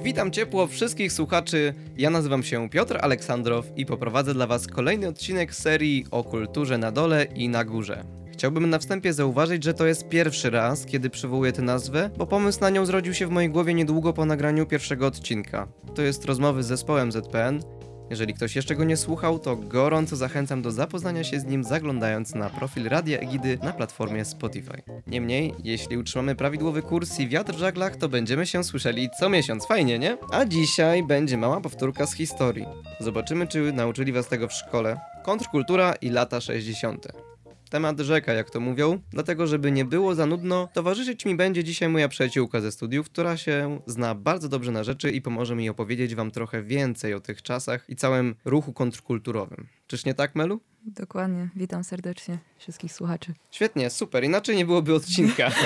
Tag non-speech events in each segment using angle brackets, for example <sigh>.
Witam ciepło wszystkich słuchaczy. Ja nazywam się Piotr Aleksandrow i poprowadzę dla Was kolejny odcinek serii o kulturze na dole i na górze. Chciałbym na wstępie zauważyć, że to jest pierwszy raz, kiedy przywołuję tę nazwę, bo pomysł na nią zrodził się w mojej głowie niedługo po nagraniu pierwszego odcinka. To jest rozmowy z zespołem ZPN. Jeżeli ktoś jeszcze go nie słuchał, to gorąco zachęcam do zapoznania się z nim zaglądając na profil Radia Egidy na platformie Spotify. Niemniej, jeśli utrzymamy prawidłowy kurs i wiatr w żaglach, to będziemy się słyszeli co miesiąc. Fajnie, nie? A dzisiaj będzie mała powtórka z historii. Zobaczymy, czy nauczyli was tego w szkole. Kontrkultura i lata 60. Temat rzeka, jak to mówią, dlatego żeby nie było za nudno, towarzyszyć mi będzie dzisiaj moja przyjaciółka ze studiów, która się zna bardzo dobrze na rzeczy i pomoże mi opowiedzieć wam trochę więcej o tych czasach i całym ruchu kontrkulturowym. Czyż nie tak, Melu? Dokładnie. Witam serdecznie wszystkich słuchaczy. Świetnie, super, inaczej nie byłoby odcinka. <laughs>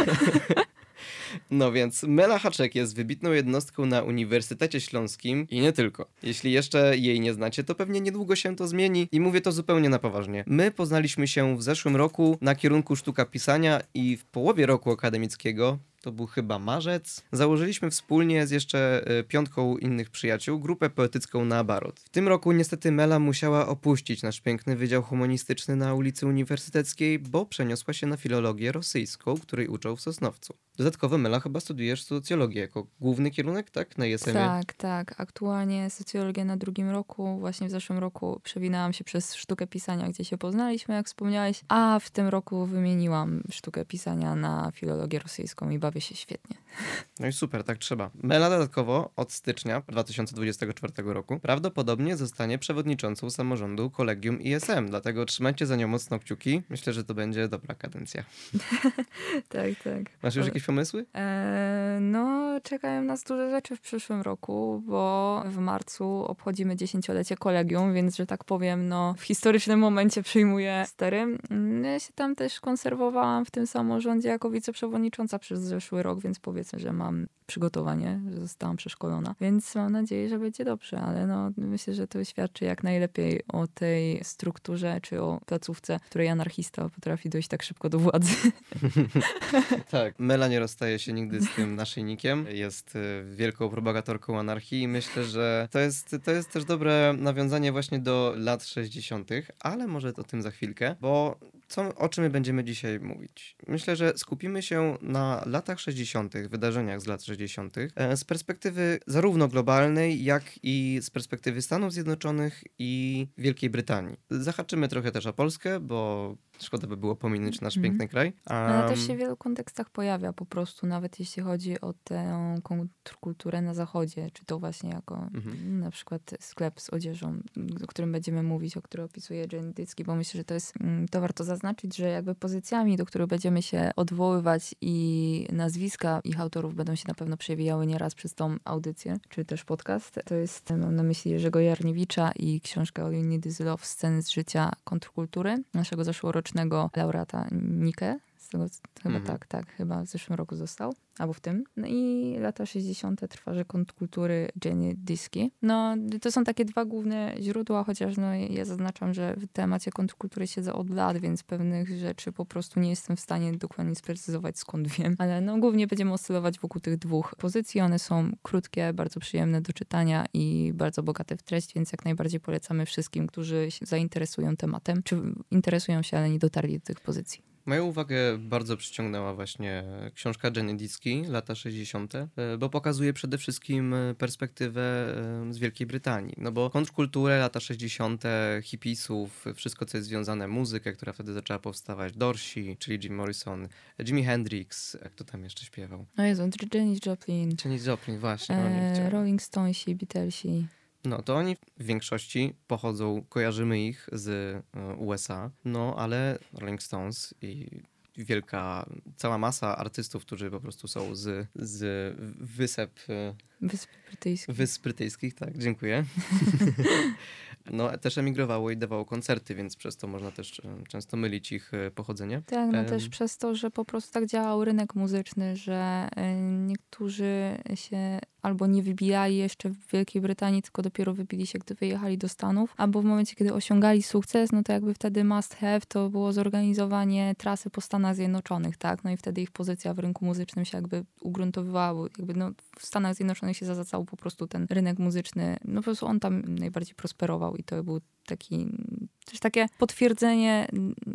No więc Mela Haczek jest wybitną jednostką na Uniwersytecie Śląskim i nie tylko. Jeśli jeszcze jej nie znacie, to pewnie niedługo się to zmieni i mówię to zupełnie na poważnie. My poznaliśmy się w zeszłym roku na kierunku sztuka pisania i w połowie roku akademickiego to był chyba marzec, założyliśmy wspólnie z jeszcze e, piątką innych przyjaciół grupę poetycką na Abarot. W tym roku niestety Mela musiała opuścić nasz piękny Wydział Humanistyczny na ulicy Uniwersyteckiej, bo przeniosła się na filologię rosyjską, której uczą w Sosnowcu. Dodatkowo Mela chyba studiujesz socjologię jako główny kierunek, tak? Na ISM? Tak, tak. Aktualnie socjologię na drugim roku. Właśnie w zeszłym roku przewinęłam się przez sztukę pisania, gdzie się poznaliśmy, jak wspomniałeś, a w tym roku wymieniłam sztukę pisania na filologię rosyjską i bawię się świetnie. <laughs> No i super, tak trzeba. Mela dodatkowo od stycznia 2024 roku prawdopodobnie zostanie przewodniczącą samorządu Kolegium ISM, dlatego trzymajcie za nią mocno kciuki. Myślę, że to będzie dobra kadencja. <laughs> tak, tak. Masz już jakieś pomysły? Eee, no, czekają nas duże rzeczy w przyszłym roku, bo w marcu obchodzimy dziesięciolecie kolegium, więc, że tak powiem, no, w historycznym momencie przyjmuję stery. Mm, ja się tam też konserwowałam w tym samorządzie jako wiceprzewodnicząca przez zeszły rok, więc powiedzmy, że mam przygotowanie, że zostałam przeszkolona, więc mam nadzieję, że będzie dobrze, ale no, myślę, że to świadczy jak najlepiej o tej strukturze, czy o placówce, której anarchista potrafi dojść tak szybko do władzy. <laughs> <laughs> tak, Mela nie rozstaje się nigdy z tym naszyjnikiem, <laughs> jest y, wielką propagatorką anarchii i myślę, że to jest, to jest też dobre nawiązanie właśnie do lat 60., ale może o tym za chwilkę, bo co, o czym my będziemy dzisiaj mówić? Myślę, że skupimy się na latach 60., wydarzeniach z lat 60., e, z perspektywy zarówno globalnej, jak i z perspektywy Stanów Zjednoczonych i Wielkiej Brytanii. Zahaczymy trochę też o Polskę, bo Szkoda by było pominąć nasz mm. piękny kraj. Um, Ale też się w wielu kontekstach pojawia po prostu, nawet jeśli chodzi o tę kontrkulturę na zachodzie, czy to właśnie jako mm-hmm. na przykład sklep z odzieżą, o którym będziemy mówić, o którym opisuje Jane Dycki, bo myślę, że to jest, mm, to warto zaznaczyć, że jakby pozycjami, do których będziemy się odwoływać i nazwiska ich autorów będą się na pewno przewijały nieraz przez tą audycję, czy też podcast. To jest, mam na myśli Jerzego Jarniewicza i książkę All You Need sceny z życia kontrkultury, naszego zeszłorocznego laureata Nike. Tego, chyba mhm. tak, tak, chyba w zeszłym roku został albo w tym. No i lata 60. trwa Rzekąt Kultury Jenny Diski. No, to są takie dwa główne źródła, chociaż no, ja zaznaczam, że w temacie kontrkultury siedzę od lat, więc pewnych rzeczy po prostu nie jestem w stanie dokładnie sprecyzować skąd wiem. Ale no, głównie będziemy oscylować wokół tych dwóch pozycji. One są krótkie, bardzo przyjemne do czytania i bardzo bogate w treść, więc jak najbardziej polecamy wszystkim, którzy się zainteresują tematem, czy interesują się, ale nie dotarli do tych pozycji. Moją uwagę bardzo przyciągnęła właśnie książka Jenny Diski, lata 60., e, bo pokazuje przede wszystkim e, perspektywę e, z Wielkiej Brytanii. No bo kontrkulturę, lata 60., hipisów, wszystko co jest związane, muzykę, która wtedy zaczęła powstawać, Dorsi, czyli Jim Morrison, Jimi Hendrix, jak to tam jeszcze śpiewał? No Jezu, Janis Joplin. Janis Joplin, właśnie. E, Rolling Stonesi, Beatlesi. No to oni w większości pochodzą, kojarzymy ich z e, USA, no ale Rolling Stones i wielka, cała masa artystów, którzy po prostu są z, z wysep... E, Wysp Brytyjskich. Wysp Brytyjskich, tak, dziękuję. <laughs> no też emigrowało i dawało koncerty, więc przez to można też e, często mylić ich pochodzenie. Tak, no też przez to, że po prostu tak działał rynek muzyczny, że niektórzy się albo nie wybijali jeszcze w Wielkiej Brytanii, tylko dopiero wybili się, gdy wyjechali do Stanów, albo w momencie, kiedy osiągali sukces, no to jakby wtedy must have to było zorganizowanie trasy po Stanach Zjednoczonych, tak? No i wtedy ich pozycja w rynku muzycznym się jakby ugruntowywała, jakby no, w Stanach Zjednoczonych się zazacał po prostu ten rynek muzyczny, no po prostu on tam najbardziej prosperował i to był taki, też takie potwierdzenie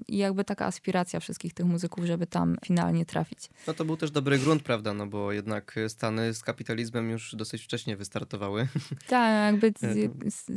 i jakby taka aspiracja wszystkich tych muzyków, żeby tam finalnie trafić. No to był też dobry grunt, prawda, no bo jednak Stany z kapitalizmem już dosyć wcześnie wystartowały. <laughs> Tak, jakby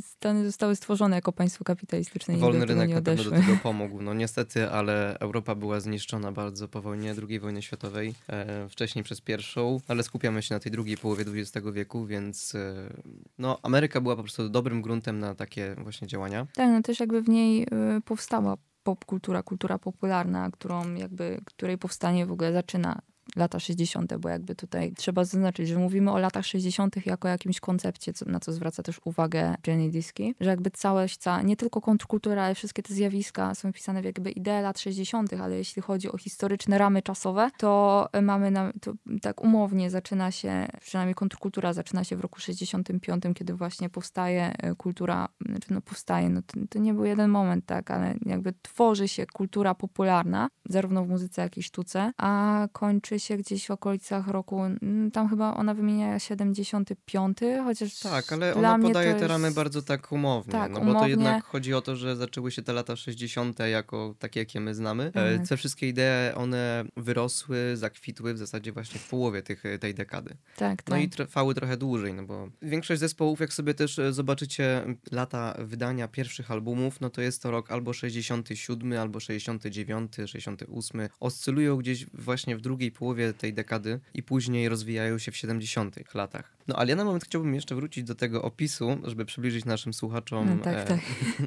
Stany zostały stworzone jako państwo kapitalistyczne. Wolny rynek na pewno do tego <laughs> pomógł. No niestety, ale Europa była zniszczona bardzo po wojnie II wojny światowej, e, wcześniej przez pierwszą, ale skupiamy się na tej drugiej połowie XX wieku, więc e, no Ameryka była po prostu dobrym gruntem na takie właśnie działania. Tak, no też jakby w niej y, powstała popkultura, kultura popularna, którą jakby, której powstanie w ogóle zaczyna lata 60., bo jakby tutaj trzeba zaznaczyć, że mówimy o latach 60. jako jakimś koncepcie, na co zwraca też uwagę Jenny Diski, że jakby całość, ca, nie tylko kontrkultura, ale wszystkie te zjawiska są wpisane w jakby ideę lat 60., ale jeśli chodzi o historyczne ramy czasowe, to mamy, na, to tak umownie zaczyna się, przynajmniej kontrkultura zaczyna się w roku 65, kiedy właśnie powstaje e, kultura, znaczy no powstaje, no to, to nie był jeden moment, tak, ale jakby tworzy się kultura popularna, zarówno w muzyce, jak i sztuce, a kończy się gdzieś w okolicach roku, mm, tam chyba ona wymienia 75, chociaż Tak, ale ona podaje te ramy bardzo tak umownie, tak, no bo umownie. to jednak chodzi o to, że zaczęły się te lata 60. jako takie, jakie my znamy. Tak. Te wszystkie idee, one wyrosły, zakwitły w zasadzie właśnie w połowie tych, tej dekady. Tak, no tak. i trwały trochę dłużej, no bo większość zespołów, jak sobie też e, zobaczycie lata wydania pierwszych albumów, no to jest to rok albo 67, albo 69, 68. Oscylują gdzieś właśnie w drugiej połowie połowie tej dekady i później rozwijają się w 70. latach. No ale ja na moment chciałbym jeszcze wrócić do tego opisu, żeby przybliżyć naszym słuchaczom, no, tak, e, tak.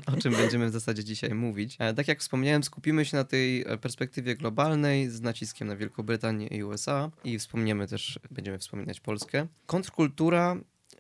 <laughs> o czym będziemy w zasadzie dzisiaj mówić. E, tak jak wspomniałem, skupimy się na tej e, perspektywie globalnej z naciskiem na Wielką Brytanię i USA i wspomniemy też, będziemy wspominać Polskę. Kontrkultura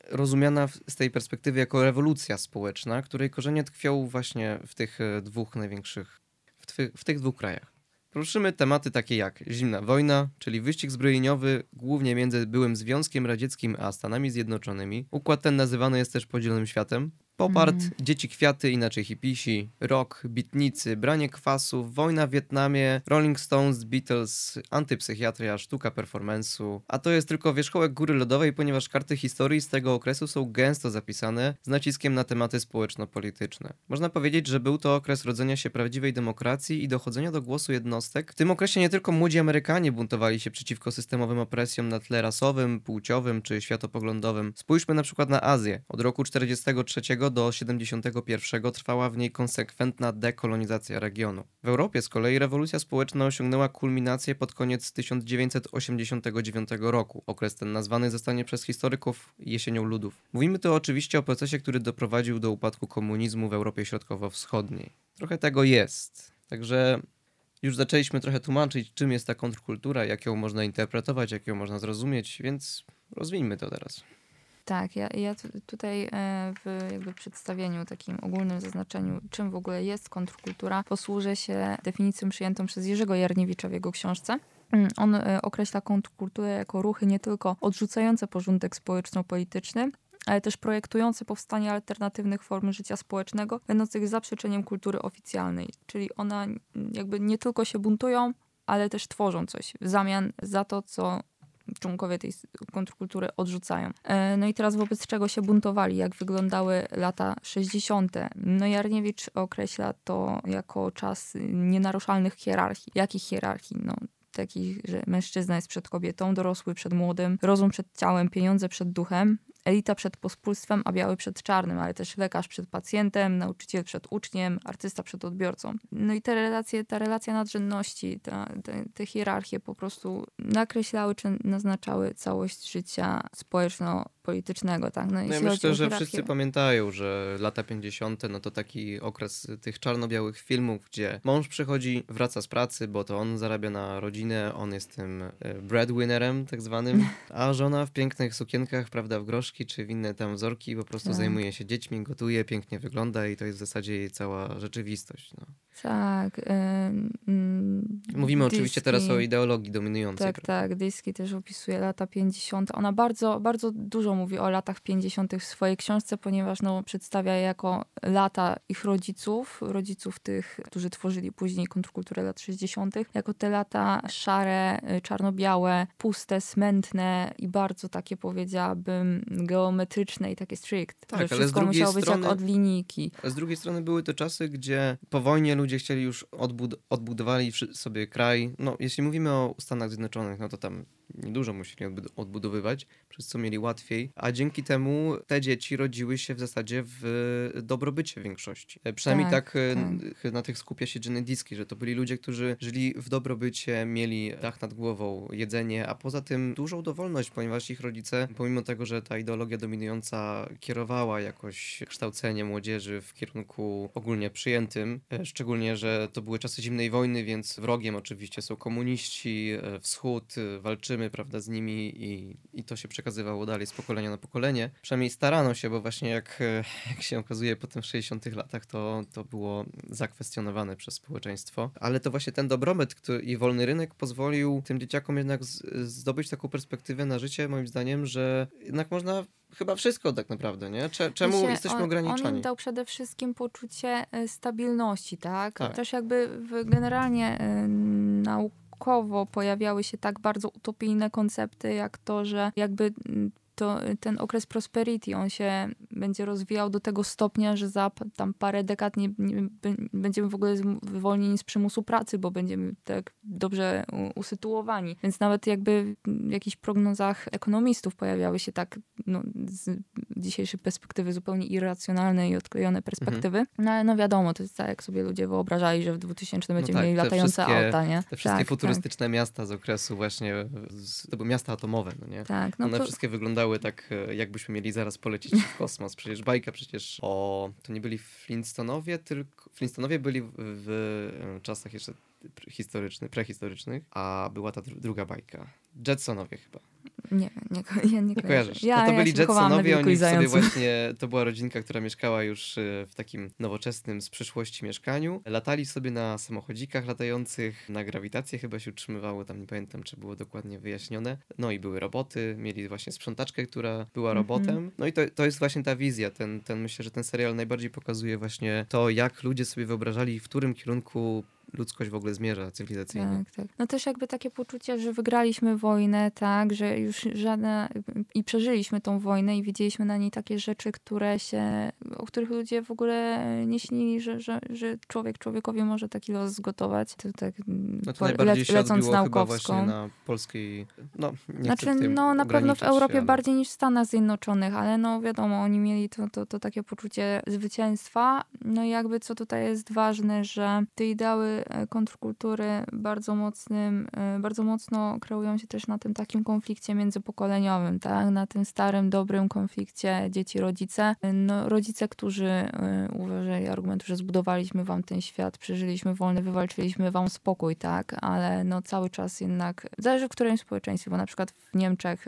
rozumiana z tej perspektywy jako rewolucja społeczna, której korzenie tkwią właśnie w tych e, dwóch największych, w, w tych dwóch krajach. Poruszymy tematy takie jak zimna wojna, czyli wyścig zbrojeniowy głównie między byłym Związkiem Radzieckim a Stanami Zjednoczonymi. Układ ten nazywany jest też podzielonym światem. Popart, mm. dzieci kwiaty, inaczej hipisi, rock, bitnicy, branie kwasów, wojna w Wietnamie, Rolling Stones, Beatles, antypsychiatria, sztuka performance'u. A to jest tylko wierzchołek góry lodowej, ponieważ karty historii z tego okresu są gęsto zapisane z naciskiem na tematy społeczno-polityczne. Można powiedzieć, że był to okres rodzenia się prawdziwej demokracji i dochodzenia do głosu jednostek. W tym okresie nie tylko młodzi Amerykanie buntowali się przeciwko systemowym opresjom na tle rasowym, płciowym czy światopoglądowym. Spójrzmy na przykład na Azję. Od roku 43 do 71 trwała w niej konsekwentna dekolonizacja regionu. W Europie z kolei rewolucja społeczna osiągnęła kulminację pod koniec 1989 roku. Okres ten nazwany zostanie przez historyków jesienią ludów. Mówimy tu oczywiście o procesie, który doprowadził do upadku komunizmu w Europie Środkowo-Wschodniej. Trochę tego jest. Także już zaczęliśmy trochę tłumaczyć, czym jest ta kontrkultura, jak ją można interpretować, jak ją można zrozumieć, więc rozwijmy to teraz. Tak, ja, ja tutaj e, w jakby przedstawieniu, takim ogólnym zaznaczeniu, czym w ogóle jest kontrkultura, posłużę się definicją przyjętą przez Jerzego Jarniewicza w jego książce. Mm, on e, określa kontrkulturę jako ruchy nie tylko odrzucające porządek społeczno-polityczny, ale też projektujące powstanie alternatywnych form życia społecznego, będących zaprzeczeniem kultury oficjalnej. Czyli ona jakby nie tylko się buntują, ale też tworzą coś w zamian za to, co członkowie tej kontrkultury odrzucają. E, no i teraz wobec czego się buntowali, jak wyglądały lata 60. No Jarniewicz określa to jako czas nienaruszalnych hierarchii. Jakich hierarchii? No, takich, że mężczyzna jest przed kobietą, dorosły przed młodym, rozum przed ciałem, pieniądze przed duchem, elita przed pospólstwem, a biały przed czarnym, ale też lekarz przed pacjentem, nauczyciel przed uczniem, artysta przed odbiorcą. No i te relacje, ta relacja nadrzędności, ta, te, te hierarchie po prostu nakreślały czy naznaczały całość życia społeczno politycznego, tak? No, no ja myślę, że wszyscy pamiętają, że lata 50. no to taki okres tych czarno-białych filmów, gdzie mąż przychodzi, wraca z pracy, bo to on zarabia na rodzinę, on jest tym e, breadwinnerem tak zwanym, <laughs> a żona w pięknych sukienkach, prawda, w groszki czy w inne tam wzorki po prostu tak. zajmuje się dziećmi, gotuje, pięknie wygląda i to jest w zasadzie jej cała rzeczywistość. No. Tak. Mówimy Dyski. oczywiście teraz o ideologii dominującej. Tak, prawda? tak. Dyski też opisuje lata 50. Ona bardzo, bardzo dużo mówi o latach 50. w swojej książce, ponieważ no, przedstawia je jako lata ich rodziców, rodziców tych, którzy tworzyli później kontrkulturę lat 60., jako te lata szare, y, czarno-białe, puste, smętne i bardzo takie powiedziałabym geometryczne i takie strict. Tak, że wszystko ale z musiało strony, być jak od linijki. A z drugiej strony były to czasy, gdzie po wojnie ludzie chcieli już odbud odbudowali sobie kraj. No, jeśli mówimy o Stanach Zjednoczonych, no to tam niedużo musieli odbudowywać, przez co mieli łatwiej, a dzięki temu te dzieci rodziły się w zasadzie w dobrobycie w większości. E, przynajmniej tak, tak, e, tak. na tych skupia się Jenny Diski, że to byli ludzie, którzy żyli w dobrobycie, mieli dach nad głową, jedzenie, a poza tym dużą dowolność, ponieważ ich rodzice, pomimo tego, że ta ideologia dominująca kierowała jakoś kształcenie młodzieży w kierunku ogólnie przyjętym, e, szczególnie, że to były czasy zimnej wojny, więc wrogiem oczywiście są komuniści, wschód, walczymy, prawda, z nimi i, i to się przekazywało dalej z pokolenia na pokolenie. Przynajmniej starano się, bo właśnie jak, <laughs> jak się okazuje potem w 60 latach to, to było zakwestionowane przez społeczeństwo. Ale to właśnie ten dobrobyt który, i wolny rynek pozwolił tym dzieciakom jednak z, zdobyć taką perspektywę na życie, moim zdaniem, że jednak można chyba wszystko tak naprawdę, nie? Czemu Wiecie, jesteśmy on, ograniczani? On im dał przede wszystkim poczucie e, stabilności, tak? tak. Też jakby w, generalnie y, naukowo pojawiały się tak bardzo utopijne koncepty, jak to, że jakby to ten okres prosperity, on się będzie rozwijał do tego stopnia, że za tam parę dekad nie, nie będziemy w ogóle wywolnieni z przymusu pracy, bo będziemy tak dobrze usytuowani. Więc nawet jakby w jakichś prognozach ekonomistów pojawiały się tak no, z dzisiejszej perspektywy zupełnie irracjonalne i odklejone perspektywy. Mhm. No ale no wiadomo, to jest tak, jak sobie ludzie wyobrażali, że w 2000 no będziemy tak, mieli latające auta, nie? Te wszystkie tak, futurystyczne tak. miasta z okresu właśnie, z, to były miasta atomowe, no nie? Tak. No One to... wszystkie wyglądały wyglądały tak, e, jakbyśmy mieli zaraz polecieć w kosmos. Przecież bajka przecież o... To nie byli Flintstonowie, tylko... Flintstonowie byli w, w e, czasach jeszcze historycznych, prehistorycznych, a była ta dru druga bajka. Jetsonowie chyba. Nie, nie, ja nie, nie kojarzysz. Ja, no to ja byli Jetsonowie, oni sobie właśnie, to była rodzinka, która mieszkała już e, w takim nowoczesnym z przyszłości mieszkaniu. Latali sobie na samochodzikach latających, na grawitację chyba się utrzymywało, tam nie pamiętam, czy było dokładnie wyjaśnione. No i były roboty, mieli właśnie sprzątaczkę, która była mhm. robotem. Mm -hmm. No i to, to jest właśnie ta wizja, ten, ten myślę, że ten serial najbardziej pokazuje właśnie to, jak ludzie sobie wyobrażali, w którym kierunku ludzkość w ogóle zmierza cywilizacyjnie. Tak, tak. No też jakby takie poczucie, że wygraliśmy wojnę, tak, że już żadna i przeżyliśmy tą wojnę i widzieliśmy na niej takie rzeczy, które się, o których ludzie w ogóle nie śnili, że, że, że człowiek człowiekowi może taki los zgotować. To tak no to le, le, lecąc naukowską. na polskiej, no nie Znaczy, no na pewno w Europie się, ale... bardziej niż w Stanach Zjednoczonych, ale no wiadomo, oni mieli to, to, to takie poczucie zwycięstwa. No i jakby co tutaj jest ważne, że te ideały E, kontrkultury bardzo mocnym, e, bardzo mocno kreują się też na tym takim konflikcie międzypokoleniowym, tak? Na tym starym, dobrym konflikcie dzieci-rodzice. No, rodzice, którzy e, uważali argument, że zbudowaliśmy wam ten świat, przeżyliśmy wolny, wywalczyliśmy wam spokój, tak? Ale no cały czas jednak, zależy w którym społeczeństwie, bo na przykład w Niemczech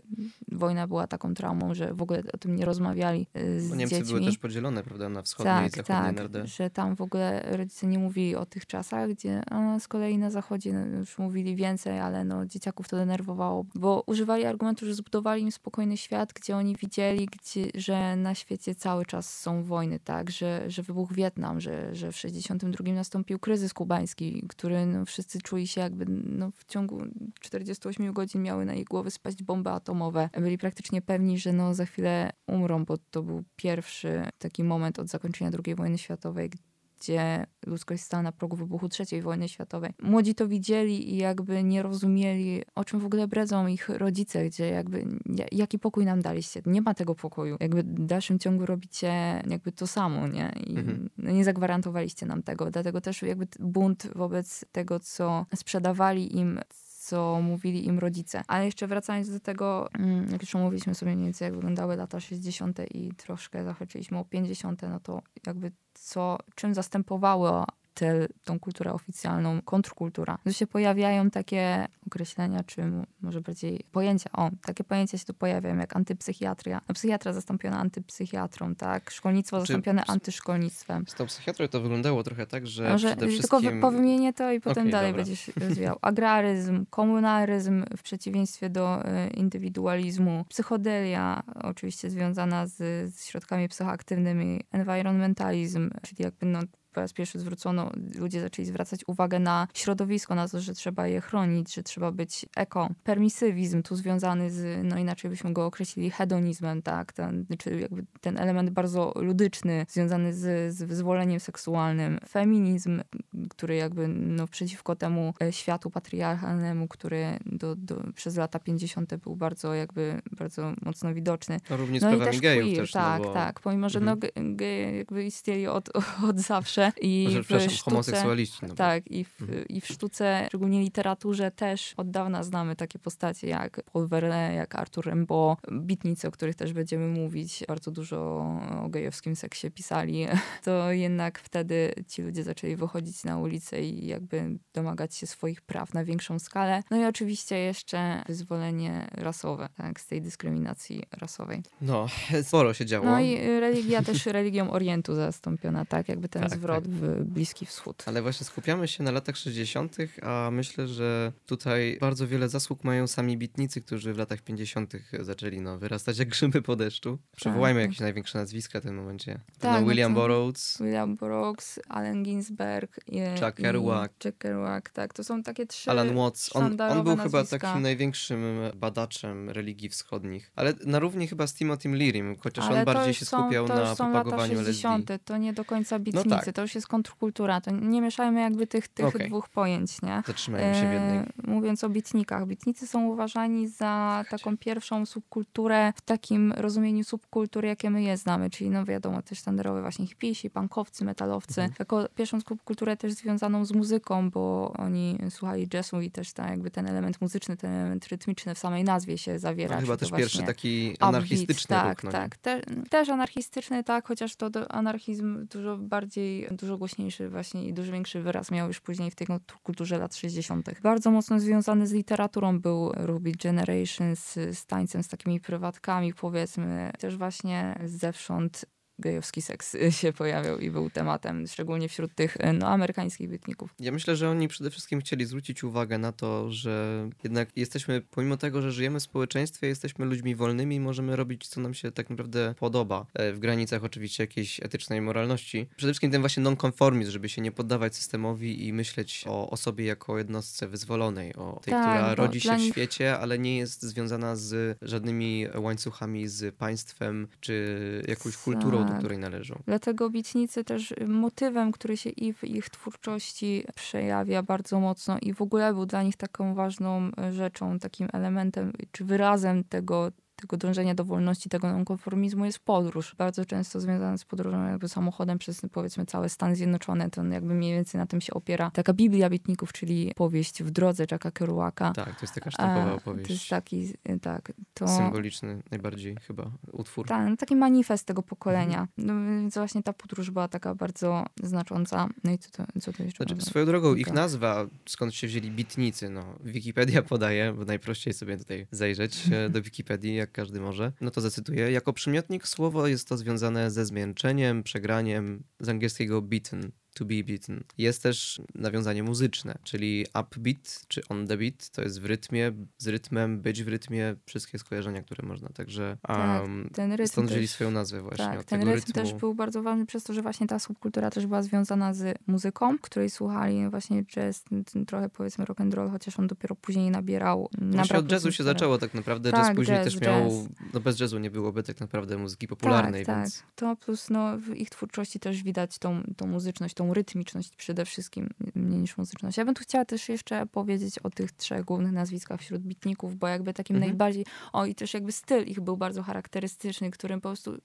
wojna była taką traumą, że w ogóle o tym nie rozmawiali z bo Niemcy dziećmi. były też podzielone, prawda, na wschodnie tak, i zachodnie tak, NRD. że tam w ogóle rodzice nie mówili o tych czasach, gdzie a z kolei na zachodzie no, już mówili więcej, ale no, dzieciaków to denerwowało, bo używali argumentu, że zbudowali im spokojny świat, gdzie oni widzieli, gdzie, że na świecie cały czas są wojny, tak, że, że wybuchł Wietnam, że, że w 62 nastąpił kryzys kubański, który no, wszyscy czuli się jakby no, w ciągu 48 godzin miały na ich głowy spaść bomby atomowe. Byli praktycznie pewni, że no, za chwilę umrą, bo to był pierwszy taki moment od zakończenia II wojny światowej, gdzie ludzkość stała na progu wybuchu III wojny światowej. Młodzi to widzieli i jakby nie rozumieli, o czym w ogóle bredzą ich rodzice, gdzie jakby jaki pokój nam daliście? Nie ma tego pokoju. Jakby w dalszym ciągu robicie jakby to samo, nie? I mhm. No nie zagwarantowaliście nam tego. Dlatego też jakby bunt wobec tego, co sprzedawali im co mówili im rodzice. Ale jeszcze wracając do tego, mm, jak już omówiliśmy sobie mniej więcej, jak wyglądały lata 60. i troszkę zahaczyliśmy o 50., no to jakby co, czym zastępowało tę tą kulturę oficjalną, kontrkultura. Tu się pojawiają takie określenia, czy może bardziej pojęcia. O, takie pojęcia się tu pojawiają, jak antypsychiatria. No, psychiatra zastąpiona antypsychiatrą, tak? Szkolnictwo czy, zastąpione antyszkolnictwem. Z tą psychiatrą to wyglądało trochę tak, że może, przede wszystkim... Tylko powymienię to i potem okay, dalej dobra. będziesz <laughs> rozwijał. Agraryzm, komunaryzm w przeciwieństwie do e, indywidualizmu, psychodelia, oczywiście związana z, z środkami psychoaktywnymi, environmentalizm, czyli jakby no, po raz pierwszy zwrócono, ludzie zaczęli zwracać uwagę na środowisko, na to, że trzeba je chronić, że trzeba być eko. Permisywizm tu związany z, no inaczej byśmy go określili hedonizmem, tak, ten, czy jakby ten element bardzo ludyczny, związany z, z wyzwoleniem seksualnym. Feminizm, który jakby no, przeciwko temu e, światu patriarchalnemu, który do, do, przez lata 50. był bardzo jakby, bardzo mocno widoczny. Również no sprawami gejów queer, też. No tak, no bo... tak, pomimo, że mhm. no, geje jakby istnieli od, <laughs> od zawsze, i Może, w sztuce, homoseksualiści. No tak, i w, mhm. i w sztuce, szczególnie literaturze też od dawna znamy takie postacie jak Paul Verlaine, jak Arthur Rimbaud, bitnicy, o których też będziemy mówić. Bardzo dużo o gejowskim seksie pisali. <laughs> To jednak wtedy ci ludzie zaczęli wychodzić na ulicę i jakby domagać się swoich praw na większą skalę. No i oczywiście jeszcze wyzwolenie rasowe, tak, z tej dyskryminacji rasowej. No, <laughs> sporo się działo. No i religia też religią Orientu zastąpiona, tak, jakby ten tak, zwrot tak. w Bliski Wschód. Ale właśnie skupiamy się na latach 60., a myślę, że tutaj bardzo wiele zasług mają sami bitnicy, którzy w latach 50. zaczęli no, wyrastać jak grzyby po deszczu. Przywołajmy tak. jakieś największe nazwiska w tym momencie. Tak, no, William Burroughs. William Burroughs, Allen Ginsberg. Chuck Kerouac. Chuck Kerouac, tak. To są takie trzy Alan Watts. On, on był nazwiska. chyba takim największym badaczem religii wschodnich. Ale na równi chyba z Timothy Learym, chociaż Ale on bardziej się są, skupiał na propagowaniu LSD. To nie do końca bitnicy. No tak. To już jest kontrkultura. To nie mieszajmy jakby tych, tych okay. dwóch pojęć, nie? Zatrzymajmy się w jednej. E, mówiąc o bitnikach. Bitnicy są uważani za taką pierwszą subkulturę w takim rozumieniu subkultury, jakie my je znamy. Czyli no wiadomo, też sztandarowe właśnie hipisi, punkowcy, metalowcy. Mhm. Jako pierwszą subkulturę też związaną z muzyką, bo oni słuchali jazzu i też ta, jakby ten element muzyczny, ten element rytmiczny w samej nazwie się zawiera. No, chyba też pierwszy taki anarchistyczny Tak, no tak. Te, też anarchistyczny, tak, chociaż to anarchizm dużo bardziej, dużo głośniejszy właśnie i dużo większy wyraz miał już później w tej kulturze lat 60. Bardzo mocno związany z literaturą był Beat Generation z, z tańcem, z takimi prywatkami powiedzmy. Też właśnie zewsząd gejowski seks się pojawiał i był tematem, szczególnie wśród tych no, amerykańskich bytników. Ja myślę, że oni przede wszystkim chcieli zwrócić uwagę na to, że jednak jesteśmy, pomimo tego, że żyjemy w społeczeństwie, jesteśmy ludźmi wolnymi, możemy robić, co nam się tak naprawdę podoba, e, w granicach oczywiście jakiejś etycznej moralności. Przede wszystkim ten właśnie non-conformizm, żeby się nie poddawać systemowi i myśleć o, o sobie jako jednostce wyzwolonej, o tej, tak, która rodzi się w nich... świecie, ale nie jest związana z żadnymi łańcuchami z państwem, czy jakąś kulturą do tak. której należą. Dlatego bitnicy też motywem, który się i w ich twórczości przejawia bardzo mocno i w ogóle był dla nich taką ważną rzeczą, takim elementem czy wyrazem tego, tego dążenia do wolności, tego nonkonformizmu jest podróż. Bardzo często związana z podróżą jakby samochodem przez powiedzmy całe Stany Zjednoczone. To jakby mniej więcej na tym się opiera taka Biblia Bitników, czyli powieść w drodze Jacka Kerouaka. Tak, to jest taka sztampowa opowieść. To jest taki, tak. To... Symboliczny najbardziej chyba utwór. Tak, no taki manifest tego pokolenia. Mhm. No więc właśnie ta podróż była taka bardzo znacząca. No i co to, co to jeszcze? Znaczy, swoją drogą, ich nazwa, skąd się wzięli bitnicy, no Wikipedia podaje, bo najprościej sobie tutaj zajrzeć e, do Wikipedii, jak każdy może, no to zacytuję. Jako przymiotnik słowo jest to związane ze zmięczeniem, przegraniem z angielskiego beaten, to be beaten. Jest też nawiązanie muzyczne, czyli upbeat czy on the beat, to jest w rytmie, z rytmem, być w rytmie, wszystkie skojarzenia, które można, także um, tak, ten rytm stąd wzięli swoją nazwę właśnie tak, ten rytm rytmu. też był bardzo ważny przez to, że właśnie ta subkultura też była związana z muzyką, której słuchali właśnie jazz, trochę powiedzmy rock and roll, chociaż on dopiero później nabierał Właśnie od jazzu się zaczęło tak naprawdę, tak, jazz później jazz, też miał, jazz. no bez jazzu nie byłoby tak naprawdę muzyki popularnej, tak, więc... Tak, to plus no w ich twórczości też widać tą, tą muzyczność, tą rytmiczność przede wszystkim, mniej niż muzyczność. Ja bym tu chciała też jeszcze powiedzieć o tych trzech głównych nazwiskach wśród bitników, bo jakby takim mhm. najbardziej, o i też jakby styl ich był bardzo charakterystyczny, którym po prostu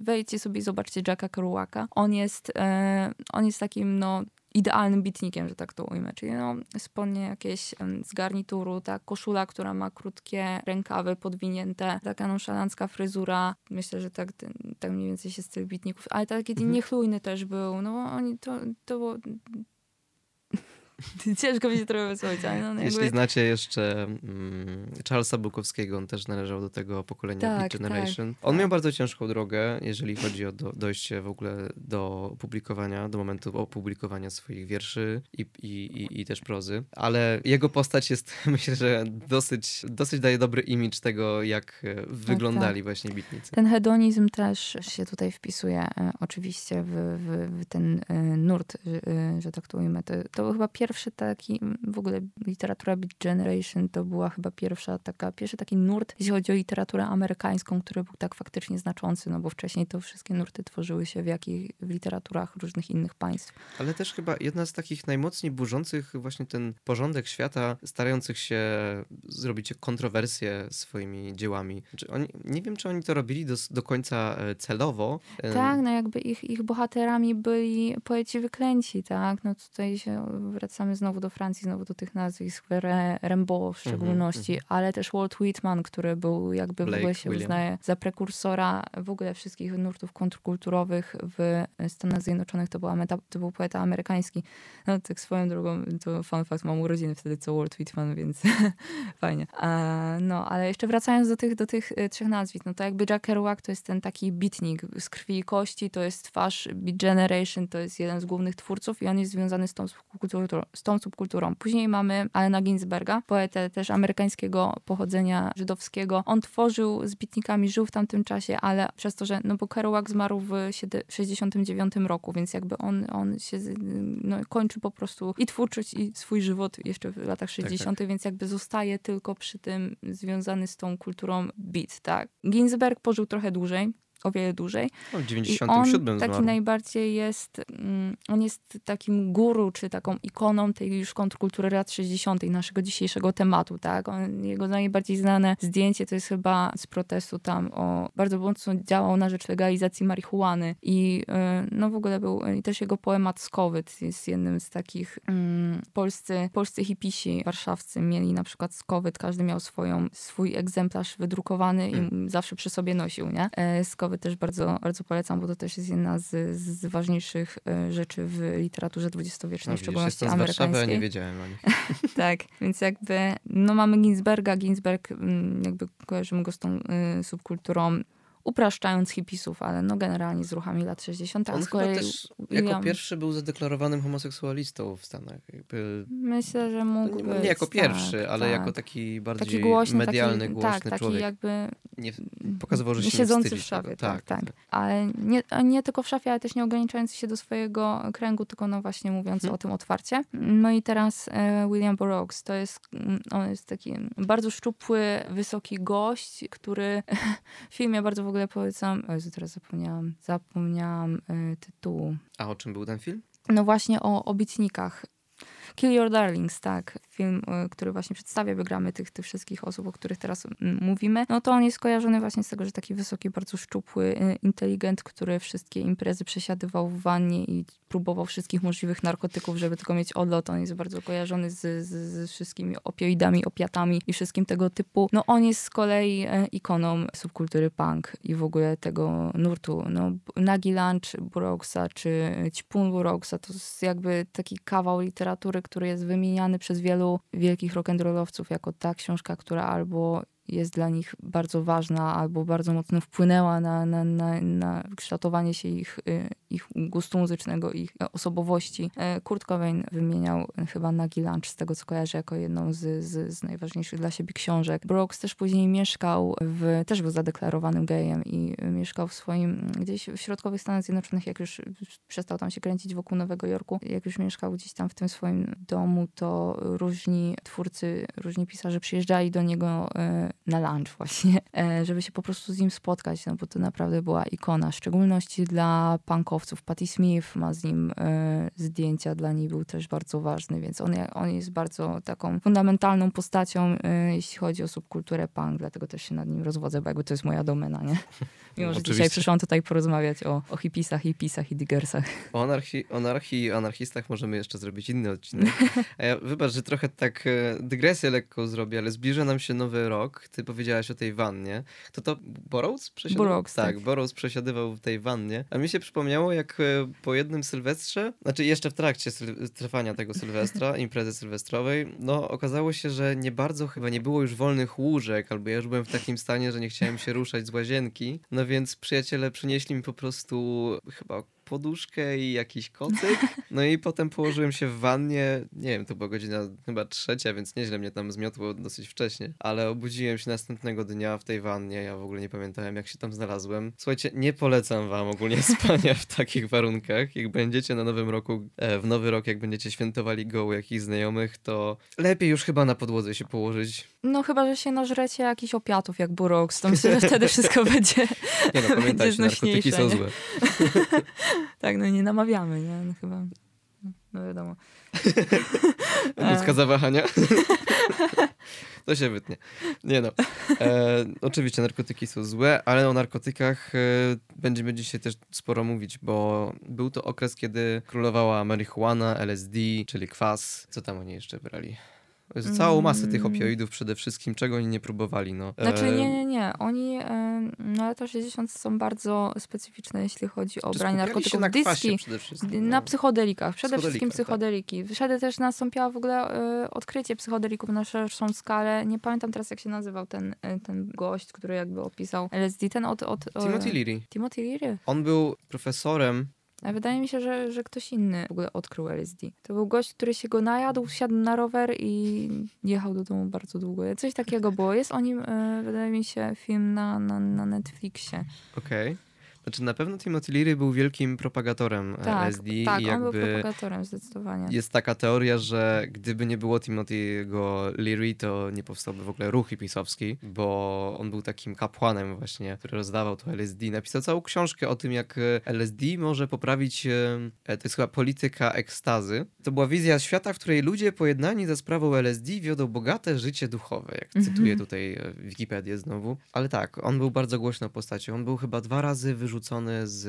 wejdźcie sobie i zobaczcie Jacka Kerouaka. On jest, e, on jest takim, no, idealnym bitnikiem, że tak to ujmę. Czyli no, spodnie jakieś z garnituru, ta koszula, która ma krótkie rękawy podwinięte, taka nonszalancka fryzura. Myślę, że tak, tak mniej więcej się styl bitników. Ale taki mhm. niechlujny też był. No oni to, to było <laughs> Ciężko mi się trochę wysłuchać, no jakby... Jeśli znacie jeszcze mm, Charlesa Bukowskiego, on też należał do tego pokolenia tak, Beat Generation. Tak, on tak. miał bardzo ciężką drogę, jeżeli chodzi o do, dojście w ogóle do publikowania, do momentu opublikowania swoich wierszy i, i, i, i też prozy, ale jego postać jest, <laughs> myślę, że dosyć, dosyć daje dobry imidż tego, jak e, tak, wyglądali tak. właśnie bitnicy. Ten hedonizm też się tutaj wpisuje e, oczywiście w, w, w ten e, nurt, że, że tak to. To, chyba pierwszy taki, w ogóle literatura Beat Generation to była chyba pierwsza taka, pierwszy taki nurt, jeśli chodzi o literaturę amerykańską, który był tak faktycznie znaczący, no bo wcześniej to wszystkie nurty tworzyły się w, jakich, w literaturach różnych innych państw. Ale też chyba jedna z takich najmocniej burzących właśnie ten porządek świata, starających się zrobić kontrowersje swoimi dziełami. Znaczy oni, nie wiem, czy oni to robili do, do końca e, celowo. Tak, no jakby ich, ich bohaterami byli poeci wyklęci, tak? No tutaj się wracamy znowu do Francji, znowu do tych nazwisk, Rimbaud w szczególności, mm -hmm. ale też Walt Whitman, który był jakby Blake, w ogóle się William. uznaje za prekursora w ogóle wszystkich nurtów kontrkulturowych w Stanach Zjednoczonych. To, była meta, to był poeta amerykański. No tak swoją drogą, to fun fact, mam urodziny wtedy co Walt Whitman, więc <laughs> fajnie. no, ale jeszcze wracając do tych, do tych e, trzech nazwisk, no to jakby Jack Kerouac to jest ten taki bitnik z krwi i kości, to jest twarz Beat Generation, to jest jeden z głównych twórców i on jest związany z tą subkulturą. Z tą subkulturą. Później mamy Alena Ginsberga, poetę też amerykańskiego pochodzenia żydowskiego. On tworzył z bitnikami, żył w tamtym czasie, ale przez to, że no bo Kerouac zmarł w 69 roku, więc jakby on, on się no, kończy po prostu i twórczość, i swój żywot jeszcze w latach 60., tak, tak. więc jakby zostaje tylko przy tym związany z tą kulturą beat, tak. Ginsberg pożył trochę dłużej, o wiele dłużej. No, w 97 I on taki najbardziej jest, mm, on jest takim guru, czy taką ikoną tej już kontrkultury lat 60. naszego dzisiejszego tematu, tak? On, jego najbardziej znane zdjęcie to jest chyba z protestu tam o, bardzo mocno działał na rzecz legalizacji marihuany i y, no w ogóle był, i też jego poemat Skowyt jest jednym z takich um, polscy, polscy hipisi warszawscy mieli na przykład Skowyt, każdy miał swoją, swój egzemplarz wydrukowany i hmm. zawsze przy sobie nosił, nie? E, Też bardzo, bardzo polecam, bo to też jest jedna z, z ważniejszych e, rzeczy w literaturze dwudziestowiecznej, no, w szczególności amerykańskiej. Warszawy, nie wiedziałem o nich. <laughs> <laughs> tak, więc jakby, no mamy Ginsberga, Ginsberg, mm, jakby kojarzymy go z tą y, subkulturą upraszczając hipisów, ale no generalnie z ruchami lat 60. On kolei, też jako pierwszy był zadeklarowanym homoseksualistą w Stanach. Jakby... Myślę, że mógł nie, nie jako pierwszy, tak, ale tak. jako taki bardziej taki głośny, medialny, taki, głośny tak, człowiek. Taki jakby nie, pokazywał, że się siedzący w szafie, tak, tak, tak. Ale nie, nie tylko w szafie, ale też nie ograniczający się do swojego kręgu, tylko no właśnie mówiąc hmm. o tym otwarcie. No i teraz e, William Burroughs, to jest, mm, on jest taki bardzo szczupły, wysoki gość, który <laughs> w filmie bardzo w ogóle polecam, o Jezu, teraz zapomniałam, zapomniałam y, tytułu. A o czym był ten film? No właśnie o obietnikach. Kill Your Darlings, tak film, y, który właśnie przedstawia wygramy tych, tych wszystkich osób, o których teraz mówimy, no to on jest kojarzony właśnie z tego, że taki wysoki, bardzo szczupły, y, inteligent, który wszystkie imprezy przesiadywał w wannie i próbował wszystkich możliwych narkotyków, żeby tylko mieć odlot. On jest bardzo kojarzony z, z, z wszystkimi opioidami, opiatami i wszystkim tego typu. No on jest z kolei e, ikoną subkultury punk i w ogóle tego nurtu. No, Nagi Lunch Burroughsa czy Ćpun Burroughsa to jest jakby taki kawał literatury, który jest wymieniany przez wielu wielkich rock'n'rollowców jako ta książka, która albo jest dla nich bardzo ważna albo bardzo mocno wpłynęła na, na, na, na kształtowanie się ich, y, ich gustu muzycznego, ich osobowości. E, Kurt Cobain wymieniał chyba Nagi Lunch, z tego co kojarzę, jako jedną z, z, z najważniejszych dla siebie książek. Brooks też później mieszkał, w, też był zadeklarowanym gejem i mieszkał w swoim, gdzieś w środkowych Stanach Zjednoczonych, jak już przestał tam się kręcić wokół Nowego Jorku, jak już mieszkał gdzieś tam w tym swoim domu, to różni twórcy, różni pisarze przyjeżdżali do niego e, na lunch właśnie, <laughs> e, żeby się po prostu z nim spotkać, no bo to naprawdę była ikona, w szczególności dla punkowców. Patti Smith ma z nim e, zdjęcia, dla niej był też bardzo ważny, więc on, on jest bardzo taką fundamentalną postacią, e, jeśli chodzi o subkulturę punk, dlatego też się nad nim rozwodzę, bo jakby to jest moja domena, nie? <laughs> Mimo, że Oczywiście. dzisiaj przyszłam tutaj porozmawiać o, o hipisach, hipisach i diggersach. O anarchii, anarchii i anarchistach możemy jeszcze zrobić inny odcinek. A <laughs> ja, wybacz, że trochę tak dygresję lekko zrobię, ale zbliża nam się nowy rok, ty powiedziałaś o tej wannie, to to Burroughs przesiadywał? Burroughs, tak. tak. Burroughs przesiadywał w tej wannie. A mi się przypomniało, jak e, po jednym Sylwestrze, znaczy jeszcze w trakcie trwania tego Sylwestra, <laughs> imprezy sylwestrowej, no okazało się, że nie bardzo chyba nie było już wolnych łóżek, albo ja już byłem w takim stanie, że nie chciałem się ruszać z łazienki. No więc przyjaciele przynieśli mi po prostu chyba poduszkę i jakiś kocyk. No i potem położyłem się w wannie. Nie wiem, to była godzina chyba trzecia, więc nieźle mnie tam zmiotło dosyć wcześnie. Ale obudziłem się następnego dnia w tej wannie. Ja w ogóle nie pamiętałem, jak się tam znalazłem. Słuchajcie, nie polecam wam ogólnie <laughs> spania w takich warunkach. Jak będziecie na nowym roku, e, w nowy rok, jak będziecie świętowali go u jakichś znajomych, to lepiej już chyba na podłodze się położyć. No chyba, że się nażrecie jakichś opiatów jak Burox, to myślę, że wtedy wszystko <laughs> będzie Nie no, pamiętajcie, narkotyki są złe. <laughs> tak, no nie namawiamy, nie? No chyba, no wiadomo. <laughs> Ludzka zawahania. to się wytnie. Nie no. E, oczywiście narkotyki są złe, ale o narkotykach e, będziemy dzisiaj też sporo mówić, bo był to okres, kiedy królowała marihuana, LSD, czyli kwas. Co tam oni jeszcze brali? Całą masę tych mm. opioidów przede wszystkim, czego oni nie próbowali. No. Znaczy nie, nie, nie. Oni na lata 60 są bardzo specyficzne, jeśli chodzi o branie narkotyków. na dyski, przede wszystkim. No. Na psychodelikach. Przede wszystkim tak. psychodeliki. Tak. Wtedy też nastąpiło w ogóle y, odkrycie psychodelików na szerszą skalę. Nie pamiętam teraz, jak się nazywał ten, y, ten gość, który jakby opisał LSD. Ten od... od Timothy Leary. Timothy Leary. On był profesorem a wydaje mi się, że, że ktoś inny w ogóle odkrył LSD. To był gość, który się go najadł, wsiadł na rower i jechał do domu bardzo długo. Coś takiego było. Jest o nim, e, wydaje mi się, film na, na, na Netflixie. Okej. Okay. Znaczy na pewno Timothy Leary był wielkim propagatorem e, tak, LSD. Tak, i jakby on był propagatorem zdecydowanie. Jest taka teoria, że gdyby nie było Timothy'ego Leary, to nie powstałby w ogóle ruch hipisowski, bo on był takim kapłanem właśnie, który rozdawał to LSD. Napisał całą książkę o tym, jak e, LSD może poprawić, e, to jest chyba polityka ekstazy. To była wizja świata, w której ludzie pojednani za sprawą LSD wiodą bogate życie duchowe, jak mhm. cytuję tutaj Wikipedię znowu. Ale tak, on był bardzo głośną postacią. On był chyba dwa razy wyrzucony wyrzucony z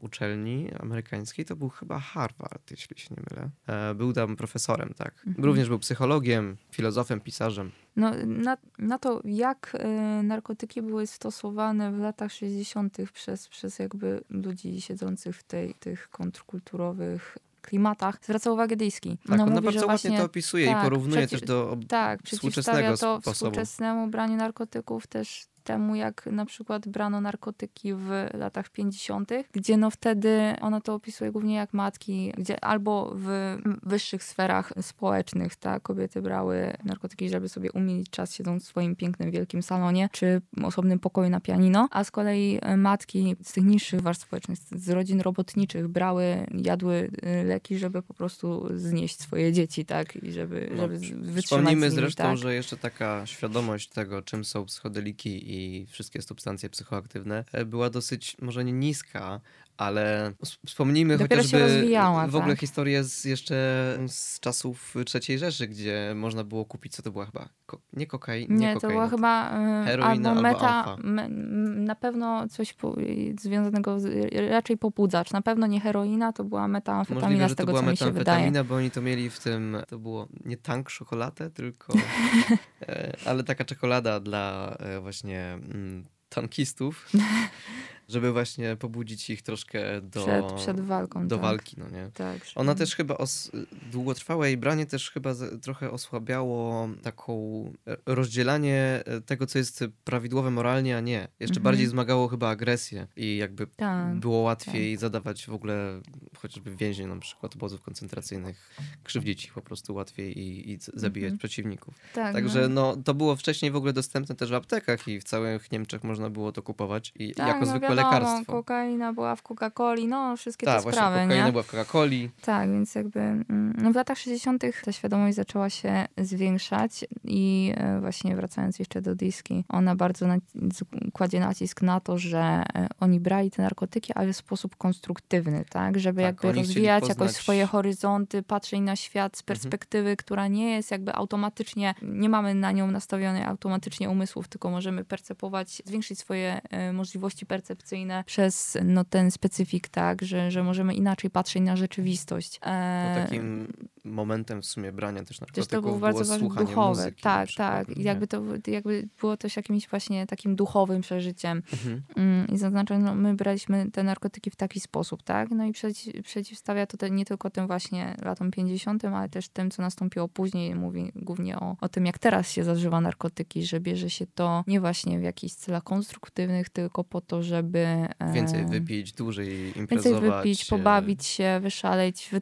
uczelni amerykańskiej, to był chyba Harvard, jeśli się nie mylę. E, był tam profesorem, tak. Mhm. Również był psychologiem, filozofem, pisarzem. No, na, na to, jak y, narkotyki były stosowane w latach 60. przez, przez jakby ludzi siedzących w tej, tych kontrkulturowych klimatach, zwraca uwagę Dyski. Tak, no, on mówi, bardzo ładnie to opisuje tak, i porównuje przeci- też do tak, współczesnego to sposobu. współczesnemu braniu narkotyków też temu, jak na przykład brano narkotyki w latach 50., gdzie no wtedy ona to opisuje głównie jak matki, gdzie albo w wyższych sferach społecznych ta kobiety brały narkotyki, żeby sobie umilić czas siedząc w swoim pięknym, wielkim salonie, czy osobnym pokoju na pianino, a z kolei e, matki z tych niższych warstw społecznych, z rodzin robotniczych brały, jadły e, leki, żeby po prostu znieść swoje dzieci, tak, i żeby, no, żeby wytrzymać Wspomnijmy z nimi, zresztą, tak? że jeszcze taka świadomość tego, czym są psychodeliki i i wszystkie substancje psychoaktywne e, była dosyć może nie niska, ale wspomnijmy Dopiero chociażby w ogóle tak? historię z jeszcze z czasów III Rzeszy, gdzie można było kupić, co to była chyba, ko nie kokaina, nie, nie to była chyba y, heroina albo meta, me, na pewno coś po, związanego, z, raczej pobudzacz, na pewno nie heroina, to była metamfetamina Możliwe, z tego, co mi się wydaje. bo oni to mieli w tym, to było nie tank czekoladę, tylko, <laughs> e, ale taka czekolada dla e, właśnie mm, tankistów. <laughs> żeby właśnie pobudzić ich troszkę do, przed, przed walką. Do tak. walki, no nie? Tak, Ona też chyba os, długotrwałe jej branie też chyba z, trochę osłabiało taką e, rozdzielanie e, tego, co jest prawidłowe moralnie, a nie. Jeszcze mhm. bardziej zmagało chyba agresję i jakby tak, było łatwiej tak. zadawać w ogóle chociażby więźniom na przykład obozów koncentracyjnych, krzywdzić ich po prostu łatwiej i, i zabijać mhm. przeciwników. Tak, Także no. no. to było wcześniej w ogóle dostępne też w aptekach i w całych Niemczech można było to kupować i tak, jako no, zwykłe lekarstwo. kokaina była w Coca-Coli, no wszystkie Ta, te właśnie sprawy, kokaina nie? była w Coca-Coli. Tak, więc jakby mm, no w latach 60. ta świadomość zaczęła się zwiększać i e, właśnie wracając jeszcze do diski, ona bardzo na, kładzie nacisk na to, że e, oni brali te narkotyki, ale w sposób konstruktywny, tak? Żeby tak. jakby rozwijać jakoś swoje horyzonty, patrzeć na świat z mhm. perspektywy, mhm. która nie jest jakby automatycznie, nie mamy na nią nastawionej automatycznie umysłów, tylko możemy percepować, zwiększyć swoje e, możliwości percepcyjne przez no, ten specyfik, tak, że, że możemy inaczej patrzeć na rzeczywistość. E... takim momentem w sumie brania też narkotyków też to było bardzo było duchowe. Muzyki, tak, tak. I jakby to jakby było też jakimś właśnie takim duchowym przeżyciem. Mhm. Mm, I zaznaczam, no, my braliśmy te narkotyki w taki sposób, tak? No i przeciw, przeciwstawia to te, nie tylko tym właśnie latom 50., ale też tym, co nastąpiło później. Mówi głównie o, o tym, jak teraz się zażywa narkotyki, że bierze się to nie właśnie w jakichś celach konstruktywnych, tylko po to, żeby... E, więcej wypić, dłużej imprezować. Więcej wypić, pobawić się, wyszaleć, wy,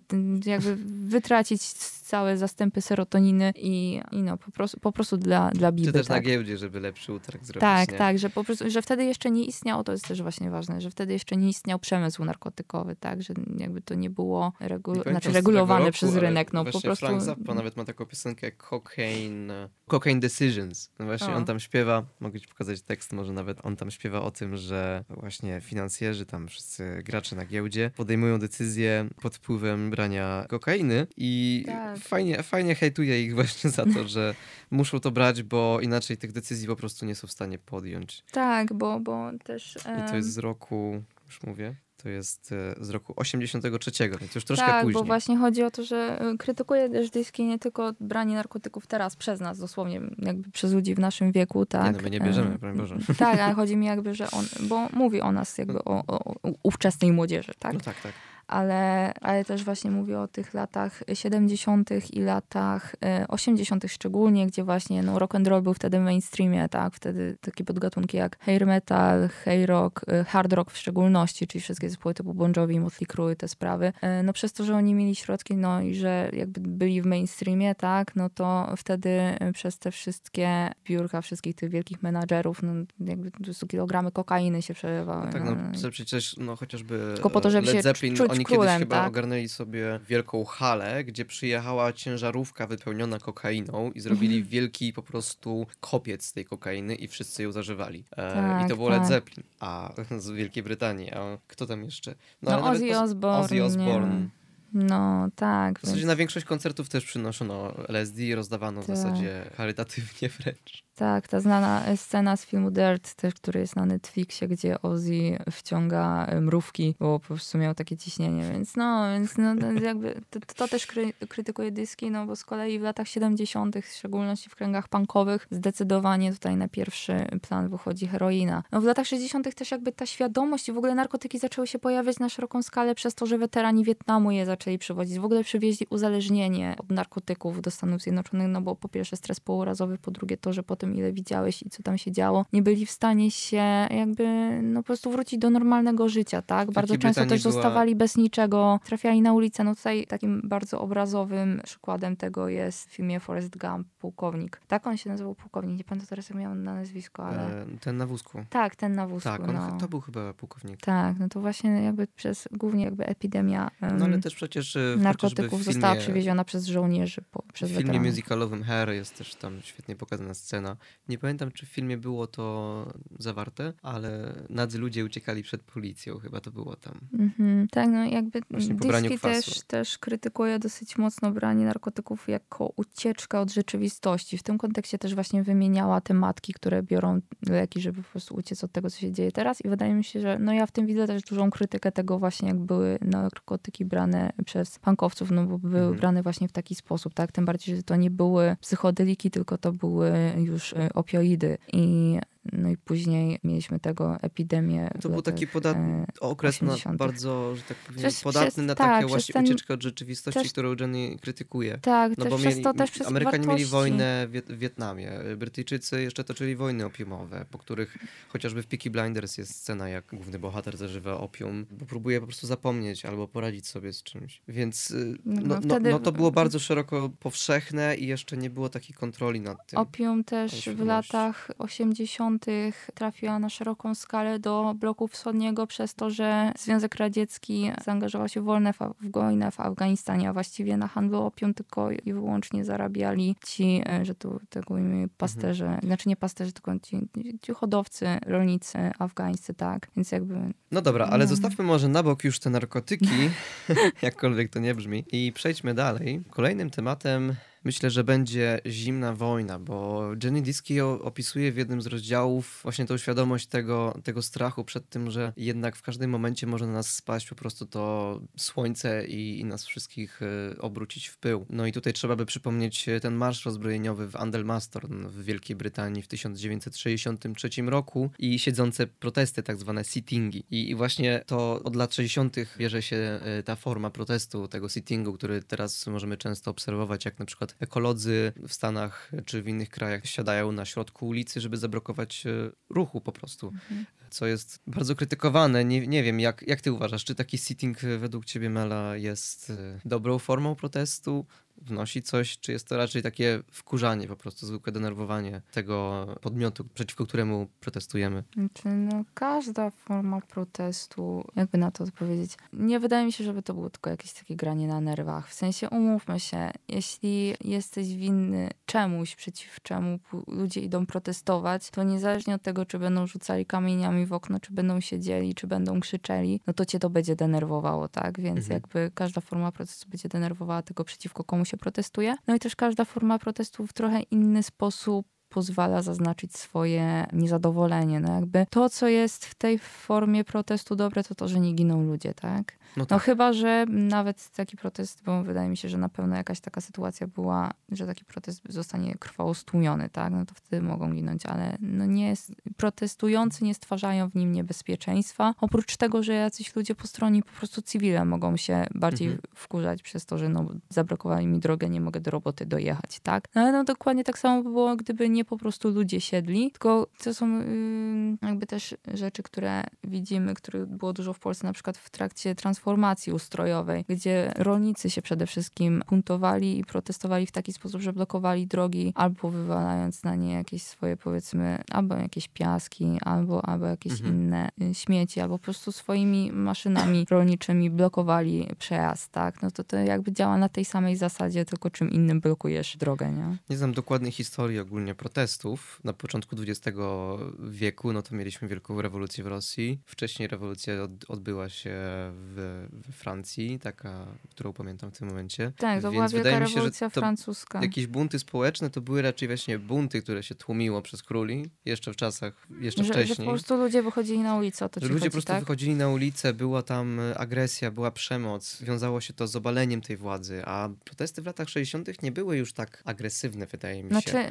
jakby wytracić całe zastępy serotoniny i, i no, po prostu, po prostu dla, dla biby. Czy też tak. na giełdzie, żeby lepszy utarg zrobić. Tak, nie? tak, że po prostu, że wtedy jeszcze nie istniał, to jest też właśnie ważne, że wtedy jeszcze nie istniał przemysł narkotykowy, tak, że jakby to nie było regu znaczy regulowane roku, przez rynek. No, po prostu... Frank Zappa nawet ma taką piosenkę Cocaine, Cocaine Decisions. No właśnie o. on tam śpiewa, mogę ci pokazać tekst, może nawet on tam śpiewa o tym, że właśnie finansjerzy, tam wszyscy gracze na giełdzie podejmują decyzje pod wpływem brania kokainy i tak. fajnie, fajnie hejtuje ich <laughs> właśnie za to, że muszą to brać, bo inaczej tych decyzji po prostu nie są w stanie podjąć. Tak, bo, bo też... Um... I to jest z roku, już mówię, to jest e, z roku 83, więc już troszkę tak, później. Tak, bo właśnie chodzi o to, że e, krytykuje też dyski nie tylko branie narkotyków teraz przez nas, dosłownie jakby przez ludzi w naszym wieku, tak. Nie, no my nie bierzemy, broń Boże. <laughs> Tak, ale chodzi mi jakby, że on, bo mówi o nas jakby o, o, o ówczesnej młodzieży, tak? No tak, tak ale, ale też właśnie mówię o tych latach 70. i latach 80. E, szczególnie, gdzie właśnie no, rock and roll był wtedy w mainstreamie, tak? Wtedy takie podgatunki jak hair metal, hair rock, e, hard rock w szczególności, czyli wszystkie zespoły typu Bon Jovi, Motley Crue, te sprawy. E, no przez to, że oni mieli środki, no i że jakby byli w mainstreamie, tak? No to wtedy przez te wszystkie biurka wszystkich tych wielkich menadżerów, no jakby kilogramy kokainy się przelewały. No tak, no, no przecież no chociażby Tylko po to, żeby Led Zeppelin, się oni królem, kiedyś chyba tak? ogarnęli sobie wielką halę, gdzie przyjechała ciężarówka wypełniona kokainą i zrobili mhm. wielki po prostu kopiec z tej kokainy i wszyscy ją zażywali. E, tak, I to było tak. Led Zeppelin, a <laughs> z Wielkiej Brytanii. A kto tam jeszcze? No, no Ozzy Osbourne. Ozzy Osbourne. No, tak. W zasadzie więc... na większość koncertów też przynoszono LSD i rozdawano tak. w zasadzie charytatywnie wręcz. Tak, ta znana scena z filmu Dirt, też, który jest na Netflixie, gdzie Ozzy wciąga mrówki, bo po prostu miał takie ciśnienie, więc no, więc no, <laughs> jakby to, to też kry, krytykuje dyski, no bo z kolei w latach 70., w szczególności w kręgach punkowych, zdecydowanie tutaj na pierwszy plan wychodzi heroina. No w latach 60. też jakby ta świadomość i w ogóle narkotyki zaczęły się pojawiać na szeroką skalę przez to, że weterani Wietnamu je zaczęli przywozić. W ogóle przywieźli uzależnienie od narkotyków do Stanów Zjednoczonych, no bo po pierwsze stres pourazowy, po drugie to, że potem tym, ile widziałeś i co tam się działo, nie byli w stanie się jakby no po prostu wrócić do normalnego życia, tak? Bardzo często też była... zostawali bez niczego, trafiali na ulicę. No tutaj takim bardzo obrazowym przykładem tego jest w filmie Forrest Gump, Pułkownik. Tak on się nazywał Pułkownik, nie pamiętam teraz jak miał na nazwisko, ale... E, ten na wózku. Tak, ten na wózku, Tak, on, no. to był chyba Pułkownik. Tak, no to właśnie jakby przez, głównie jakby epidemia um, No ale też przecież e, narkotyków filmie, została przywieziona przez żołnierzy, po, przez W filmie weteranów. musicalowym Hair jest też tam świetnie pokazana scena, nie pamiętam, czy w filmie było to zawarte, ale nadzy ludzie uciekali przed policją, chyba to było tam. Mm-hmm. Tak, no jakby Disney też, też krytykuje dosyć mocno branie narkotyków jako ucieczka od rzeczywistości. W tym kontekście też właśnie wymieniała te matki, które biorą leki, żeby po prostu uciec od tego, co się dzieje teraz i wydaje mi się, że no ja w tym widzę też dużą krytykę tego właśnie, jak były narkotyki brane przez pankowców, no bo były mm-hmm. brane właśnie w taki sposób, tak? Tym bardziej, że to nie były psychodeliki, tylko to były już e, opioidy i no i później mieliśmy tego epidemię. To był taki podatny okres na bardzo, że tak powiem, przez, podatny przez, na taką tak, właśnie ten, ucieczkę od rzeczywistości, też, którą Jenny krytykuje. Tak, no bo mieli, to Amerykanie wartości. mieli wojnę w Wietnamie, Brytyjczycy jeszcze toczyli wojny opiumowe, po których chociażby w Peaky Blinders jest scena, jak główny bohater zażywa opium, bo próbuje po prostu zapomnieć albo poradzić sobie z czymś. Więc y, no, no, no, no to było bardzo szeroko powszechne i jeszcze nie było takiej kontroli nad tym. Opium też w latach 80 60. trafiła na szeroką skalę do bloku wschodniego przez to, że Związek Radziecki zaangażował się w wojnę w, wojnę w Afganistanie, a właściwie na handlu opium tylko i wyłącznie zarabiali ci, e, że tu tego pasterze, mhm. znaczy nie pasterze, tylko ci, ci hodowcy, rolnicy afgańscy, tak, więc jakby... No dobra, ale no. zostawmy może na bok już te narkotyki, <laughs> <laughs> jakkolwiek to nie brzmi, i przejdźmy dalej. Kolejnym tematem myślę, że będzie zimna wojna, bo Jenny Diski opisuje w jednym z rozdziałów właśnie tą świadomość tego, tego strachu przed tym, że jednak w każdym momencie może na nas spaść po prostu to słońce i, i nas wszystkich y, obrócić w pył. No i tutaj trzeba by przypomnieć ten marsz rozbrojeniowy w Andelmastorn w Wielkiej Brytanii w 1963 roku i siedzące protesty, tak zwane sittingi. I, I, właśnie to od lat 60. bierze się y, ta forma protestu, tego sittingu, który teraz możemy często obserwować, jak na przykład ekolodzy w Stanach czy w innych krajach siadają na środku ulicy, żeby zablokować e, ruchu po prostu, mhm. co jest bardzo krytykowane. Nie, nie wiem, jak, jak ty uważasz, czy taki sitting według ciebie, Mela, jest e, dobrą formą protestu? Wnosi coś, czy jest to raczej takie wkurzanie, po prostu zwykłe denerwowanie tego podmiotu, przeciwko któremu protestujemy? Znaczy, no, każda forma protestu, jakby na to odpowiedzieć, nie wydaje mi się, żeby to było tylko jakieś takie granie na nerwach. W sensie, umówmy się, jeśli jesteś winny czemuś, przeciw czemu ludzie idą protestować, to niezależnie od tego, czy będą rzucali kamieniami w okno, czy będą siedzieli, czy będą krzyczeli, no to cię to będzie denerwowało, tak? Więc mhm. jakby każda forma protestu będzie denerwowała tego przeciwko komuś się protestuje. No i też każda forma protestu w trochę inny sposób pozwala zaznaczyć swoje niezadowolenie. No jakby to, co jest w tej formie protestu dobre, to to, że nie giną ludzie, tak? No, no tak. no chyba, że nawet taki protest, bo wydaje mi się, że na pewno jakaś taka sytuacja była, że taki protest zostanie krwawo stłumiony, tak? No to wtedy mogą ginąć, ale no nie jest, protestujący nie stwarzają w nim niebezpieczeństwa. Oprócz tego, że jacyś ludzie po stronie po prostu cywile mogą się bardziej mhm. wkurzać przez to, że no zablokowali mi drogę, nie mogę do roboty dojechać, tak? No ale no dokładnie tak samo by było, gdyby nie po prostu ludzie siedli, tylko to są jakby też rzeczy, które widzimy, których było dużo w Polsce, na przykład w trakcie transformacji ustrojowej, gdzie rolnicy się przede wszystkim buntowali i protestowali w taki sposób, że blokowali drogi albo wywalając na nie jakieś swoje powiedzmy, albo jakieś piaski, albo, albo jakieś mhm. inne y, śmieci, albo po prostu swoimi maszynami <coughs> rolniczymi blokowali przejazd, tak? No to to jakby działa na tej samej zasadzie, tylko czym innym blokujesz drogę, nie? Nie znam dokładnej historii ogólnie protestów na początku XX wieku, no to mieliśmy wielką rewolucję w Rosji. Wcześniej rewolucja od, odbyła się w, w, Francji, taka, którą pamiętam w tym momencie. Tak, to Więc była wielka rewolucja się, francuska. Jakieś bunty społeczne to były raczej właśnie bunty, które się tłumiło przez króli, jeszcze w czasach, jeszcze że, wcześniej. Że po prostu ludzie wychodzili na ulicę, to Że ludzie po prostu tak? wychodzili na ulicę, była tam agresja, była przemoc, wiązało się to z obaleniem tej władzy, a protesty w latach 60. nie były już tak agresywne, wydaje mi się. Znaczy,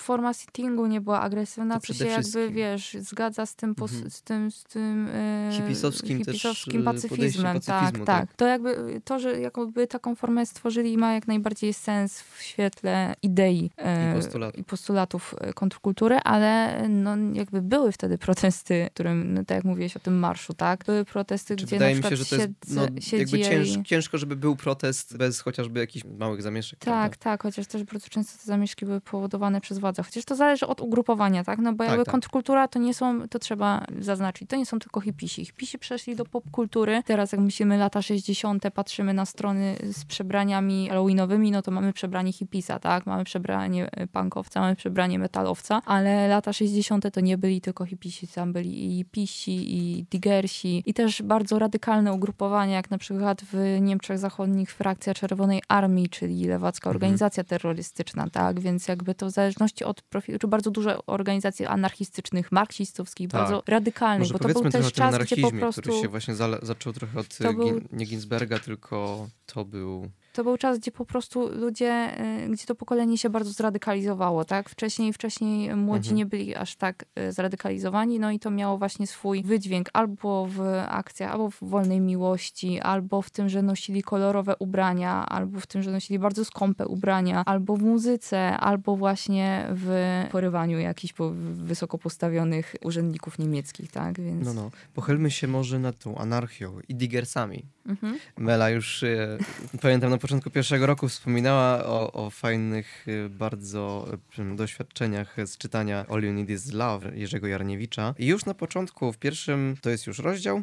forma sittingu nie była agresywna, to, się jakby, wiesz, zgadza z tym, mhm. z tym, z tym e, hipisowskim, hipisowskim pacyfizmem. Tak, tak, tak. To jakby to, że jakby taką formę stworzyli ma jak najbardziej sens w świetle idei e, i, postulat. i postulatów e, kontrkultury, ale no jakby były wtedy protesty, którym, no, tak jak mówiłeś o tym marszu, tak? Były protesty, Czy gdzie wydaje na mi się, że to jest no, jakby cięż, ciężko, żeby był protest bez chociażby jakichś małych zamieszek. Tak, prawda? tak, chociaż też bardzo często te zamieszki były powodowane przez Chociaż to zależy od ugrupowania, tak? No bo jakby tak, tak. kontrkultura to nie są, to trzeba zaznaczyć, to nie są tylko hipisi. Hipisi przeszli do popkultury. Teraz jak myślimy lata 60., patrzymy na strony z przebraniami halloweenowymi, no to mamy przebranie hipisa, tak? Mamy przebranie punkowca, mamy przebranie metalowca, ale lata 60. to nie byli tylko hipisi, tam byli i pisi, i digersi, i też bardzo radykalne ugrupowania, jak na przykład w Niemczech Zachodnich frakcja Czerwonej Armii, czyli lewacka mhm. organizacja terrorystyczna, tak? Więc jakby to w zależności od profilu, czy bardzo dużo organizacji anarchistycznych, marksistowskich, tak. bardzo radykalnych, Może bo to był też czas, gdzie po prostu... który się właśnie zaczął trochę od był... nie Ginsberga, tylko to był to był czas, gdzie po prostu ludzie, y, gdzie to pokolenie się bardzo zradykalizowało, tak? Wcześniej, wcześniej młodzi mhm. nie byli aż tak y, zradykalizowani, no i to miało właśnie swój wydźwięk albo w akcjach, albo w wolnej miłości, albo w tym, że nosili kolorowe ubrania, albo w tym, że nosili bardzo skąpe ubrania, albo w muzyce, albo właśnie w porywaniu jakichś wysoko postawionych urzędników niemieckich, tak? Więc... No, no. Pochylmy się może nad tą anarchią i digersami. Mhm. Mela już, e, pamiętam na początku pierwszego roku wspominała o, o fajnych y, bardzo y, doświadczeniach z czytania All You Need Is Love Jerzego Jarniewicza. I już na początku, w pierwszym, to jest już rozdział,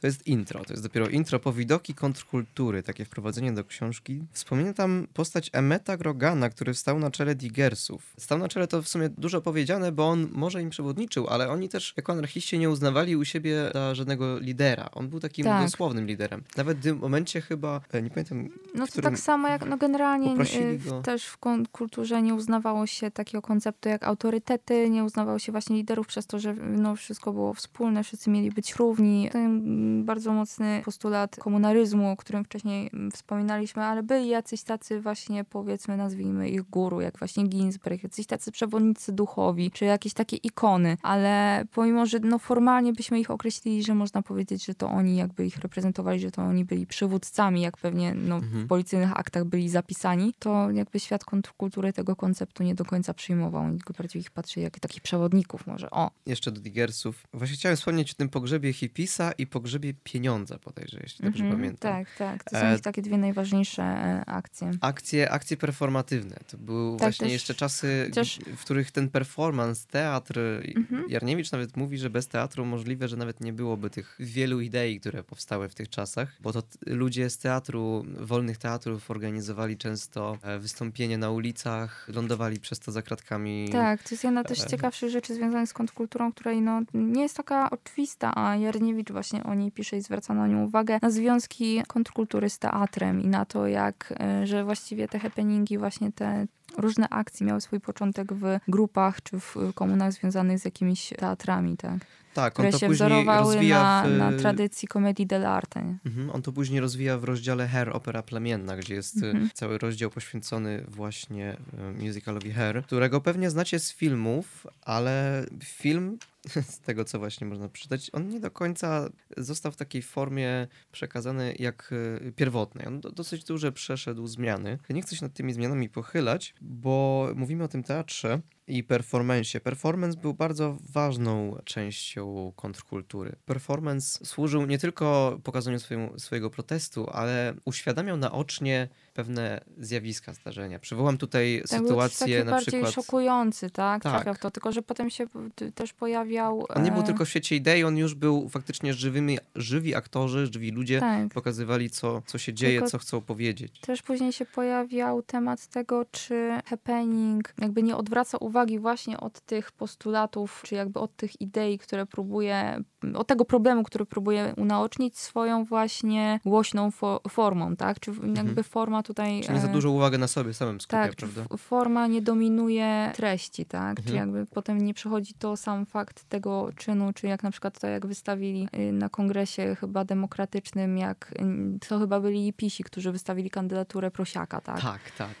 to jest intro, to jest dopiero intro po widoki kontrkultury, takie wprowadzenie do książki. Wspomina tam postać Emeta Grogana, który stał na czele Digersów. Stał na czele to w sumie dużo powiedziane, bo on może im przewodniczył, ale oni też jako anarchiści nie uznawali u siebie za żadnego lidera. On był takim tak. dosłownym liderem. Nawet w tym momencie chyba, e, nie pamiętam, No to tak samo jak, no generalnie e, też w kulturze nie uznawało się takiego konceptu jak autorytety, nie uznawało się właśnie liderów przez to, że no, wszystko było wspólne, wszyscy mieli być równi. Ten bardzo mocny postulat komunaryzmu, o którym wcześniej mm, wspominaliśmy, ale byli jacyś tacy właśnie, powiedzmy, nazwijmy ich guru, jak właśnie Ginsberg, jacyś tacy przewodnicy duchowi, czy jakieś takie ikony, ale pomimo, że no formalnie byśmy ich określili, że można powiedzieć, że to oni jakby ich reprezentowali, że to oni byli przywódcami, jak pewnie no, mhm. w policyjnych aktach byli zapisani, to jakby świat kontrkultury tego konceptu nie do końca przyjmował. Oni tylko bardziej ich patrzy jak takich przewodników może. O. Jeszcze do Digersów. Właśnie chciałem wspomnieć o tym pogrzebie Hipisa i pogrzebie grzebie pieniądza podejrzę, jeśli dobrze mm -hmm, pamiętam. Tak, tak. To są e... takie dwie najważniejsze e, akcje. Akcje, akcje performatywne. To były tak, właśnie też... jeszcze czasy, Chociaż... w których ten performance, teatr, mm -hmm. Jarniewicz nawet mówi, że bez teatru możliwe, że nawet nie byłoby tych wielu idei, które powstały w tych czasach, bo to ludzie z teatru, wolnych teatrów organizowali często e, wystąpienie na ulicach, lądowali przez to za kratkami. Tak, to jest jedna też z e, ciekawszych rzeczy związanych z kontrkulturą, której no, nie jest taka oczywista, a Jarniewicz właśnie o niej pisze i zwraca na nią uwagę, na związki kontrkultury z teatrem i na to, jak, e, że właściwie te happeningi, właśnie te różne akcje miały swój początek w grupach czy w komunach związanych z jakimiś teatrami, tak? Tak, które on to się później wzorowały na, w... na tradycji komedii dell'arte. Mhm, on to później rozwija w rozdziale Hair, opera plemienna, gdzie jest mhm. cały rozdział poświęcony właśnie e, musicalowi Hair, którego pewnie znacie z filmów, ale film <laughs> z tego, co właśnie można przeczytać, on nie do końca został w takiej formie przekazany jak e, pierwotnej. On dosyć duże przeszedł zmiany. Nie chcę się nad tymi zmianami pochylać, bo mówimy o tym teatrze, i performance. Performance był bardzo ważną częścią kontrkultury. Performance służył nie tylko pokazaniu swojego protestu, ale uświadamiał naocznie pewne zjawiska, zdarzenia. Przywołam tutaj tak, sytuację na bardziej przykład... szokujący, tak? tak? Trafiał to, tylko że potem się też pojawiał... On nie był e, tylko w świecie idei, on już był faktycznie żywymi, żywi aktorzy, żywi ludzie tak. pokazywali, co, co się dzieje, tylko co chcą powiedzieć. Też później się pojawiał temat tego, czy happening jakby nie odwraca uwagi właśnie od tych postulatów, czy jakby od tych idei, które próbuje, od tego problemu, który próbuje unaocznić swoją właśnie głośną fo formą, tak? Czy jakby mhm. forma tutaj... Czyli za e, dużo uwagi na sobie samym skupia, tak, prawda? forma nie dominuje treści, tak? Mhm. Czy jakby potem nie przechodzi to sam fakt tego czynu, czy jak na przykład to, jak wystawili y, na kongresie chyba demokratycznym, jak y, to chyba byli pisi, którzy wystawili kandydaturę Prosiaka, tak? Tak, tak.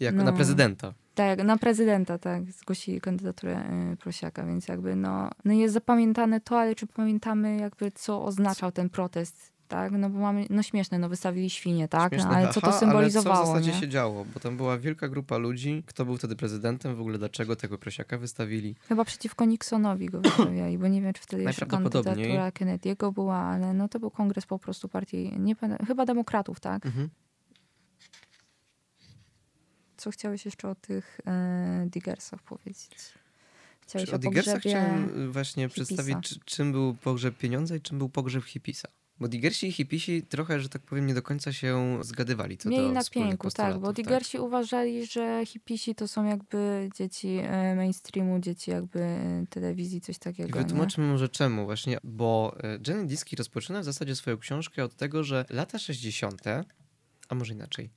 Jak no. na prezydenta. Tak, na prezydenta, tak, zgłosili kandydaturę y, Prosiaka, więc jakby no, no jest zapamiętane to, ale czy pamiętamy jakby co oznaczał ten protest tak? No bo mamy, no śmieszne, no wystawili świnie, tak? No, ale co to symbolizowało, ale co w zasadzie nie? się działo? Bo tam była wielka grupa ludzi, kto był wtedy prezydentem, w ogóle dlaczego tego prosiaka wystawili? Chyba przeciwko Nixonowi go wystawiali, bo nie wiem, czy wtedy jeszcze kandydatura Kennedy'ego była, ale no to był kongres po prostu partii, nie chyba demokratów, tak? Mhm. Co chciałeś jeszcze o tych e, diggersach powiedzieć? Chciałeś o, o diggersach chciałem właśnie hipisa. przedstawić, czym był pogrzeb pieniądza i czym był pogrzeb hipisa. Bo digersi i hipisi trochę, że tak powiem, nie do końca się zgadywali co Mieli na pięku, tak, bo digersi tak. uważali, że hipisi to są jakby dzieci e, mainstreamu, dzieci jakby telewizji, coś takiego. I wytłumaczmy może czemu właśnie, bo e, Jenny Diski rozpoczyna w zasadzie swoją książkę od tego, że lata 60., a może inaczej,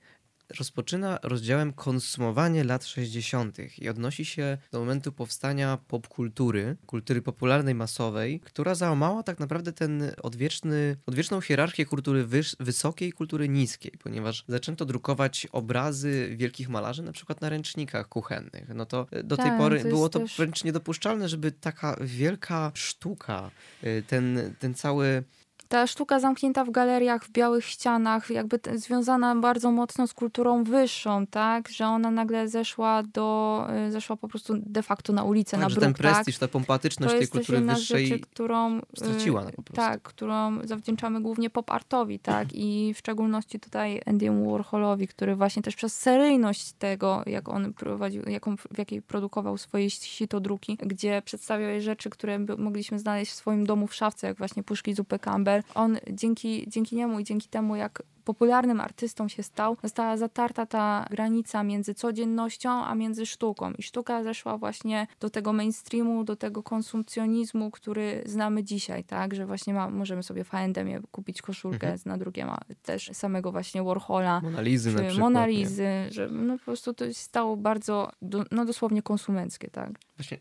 rozpoczyna rozdziałem konsumowanie lat 60. i odnosi się do momentu powstania popkultury, kultury popularnej, masowej, która załamała tak naprawdę ten odwieczny, odwieczną hierarchię kultury wyż, wysokiej i kultury niskiej, ponieważ zaczęto drukować obrazy wielkich malarzy na przykład na ręcznikach kuchennych. No to e, do tej tak, pory to było to też... wręcz niedopuszczalne, żeby taka wielka sztuka, e, ten, ten cały ta sztuka zamknięta w galeriach, w białych ścianach, jakby związana bardzo mocno z kulturą wyższą, tak? Że ona nagle zeszła do, y, zeszła po prostu de facto na ulicę, tak, na bruk, ten prestiż, tak? ta pompatyczność to tej kultury wyższej rzeczy, którą, straciła no, po prostu. Tak, którą zawdzięczamy głównie pop-artowi, tak? I w szczególności tutaj Andy'emu Warholowi, który właśnie też przez seryjność tego, jak on prowadził, jaką, w jakiej produkował swoje sitodruki, gdzie przedstawiał rzeczy, które mogliśmy znaleźć w swoim domu w szafce, jak właśnie puszki zupy On dzięki, dzięki niemu i dzięki temu, jak popularnym artystą się stał, została zatarta ta granica między codziennością, a między sztuką. I sztuka zeszła właśnie do tego mainstreamu, do tego konsumpcjonizmu, który znamy dzisiaj, tak? Że właśnie ma, możemy sobie w H&M kupić koszulkę mhm. na drugie, ma też samego właśnie Warhola. Monalizy na przykład. Monalizy, że no po prostu to się stało bardzo, no dosłownie konsumenckie, tak? Właśnie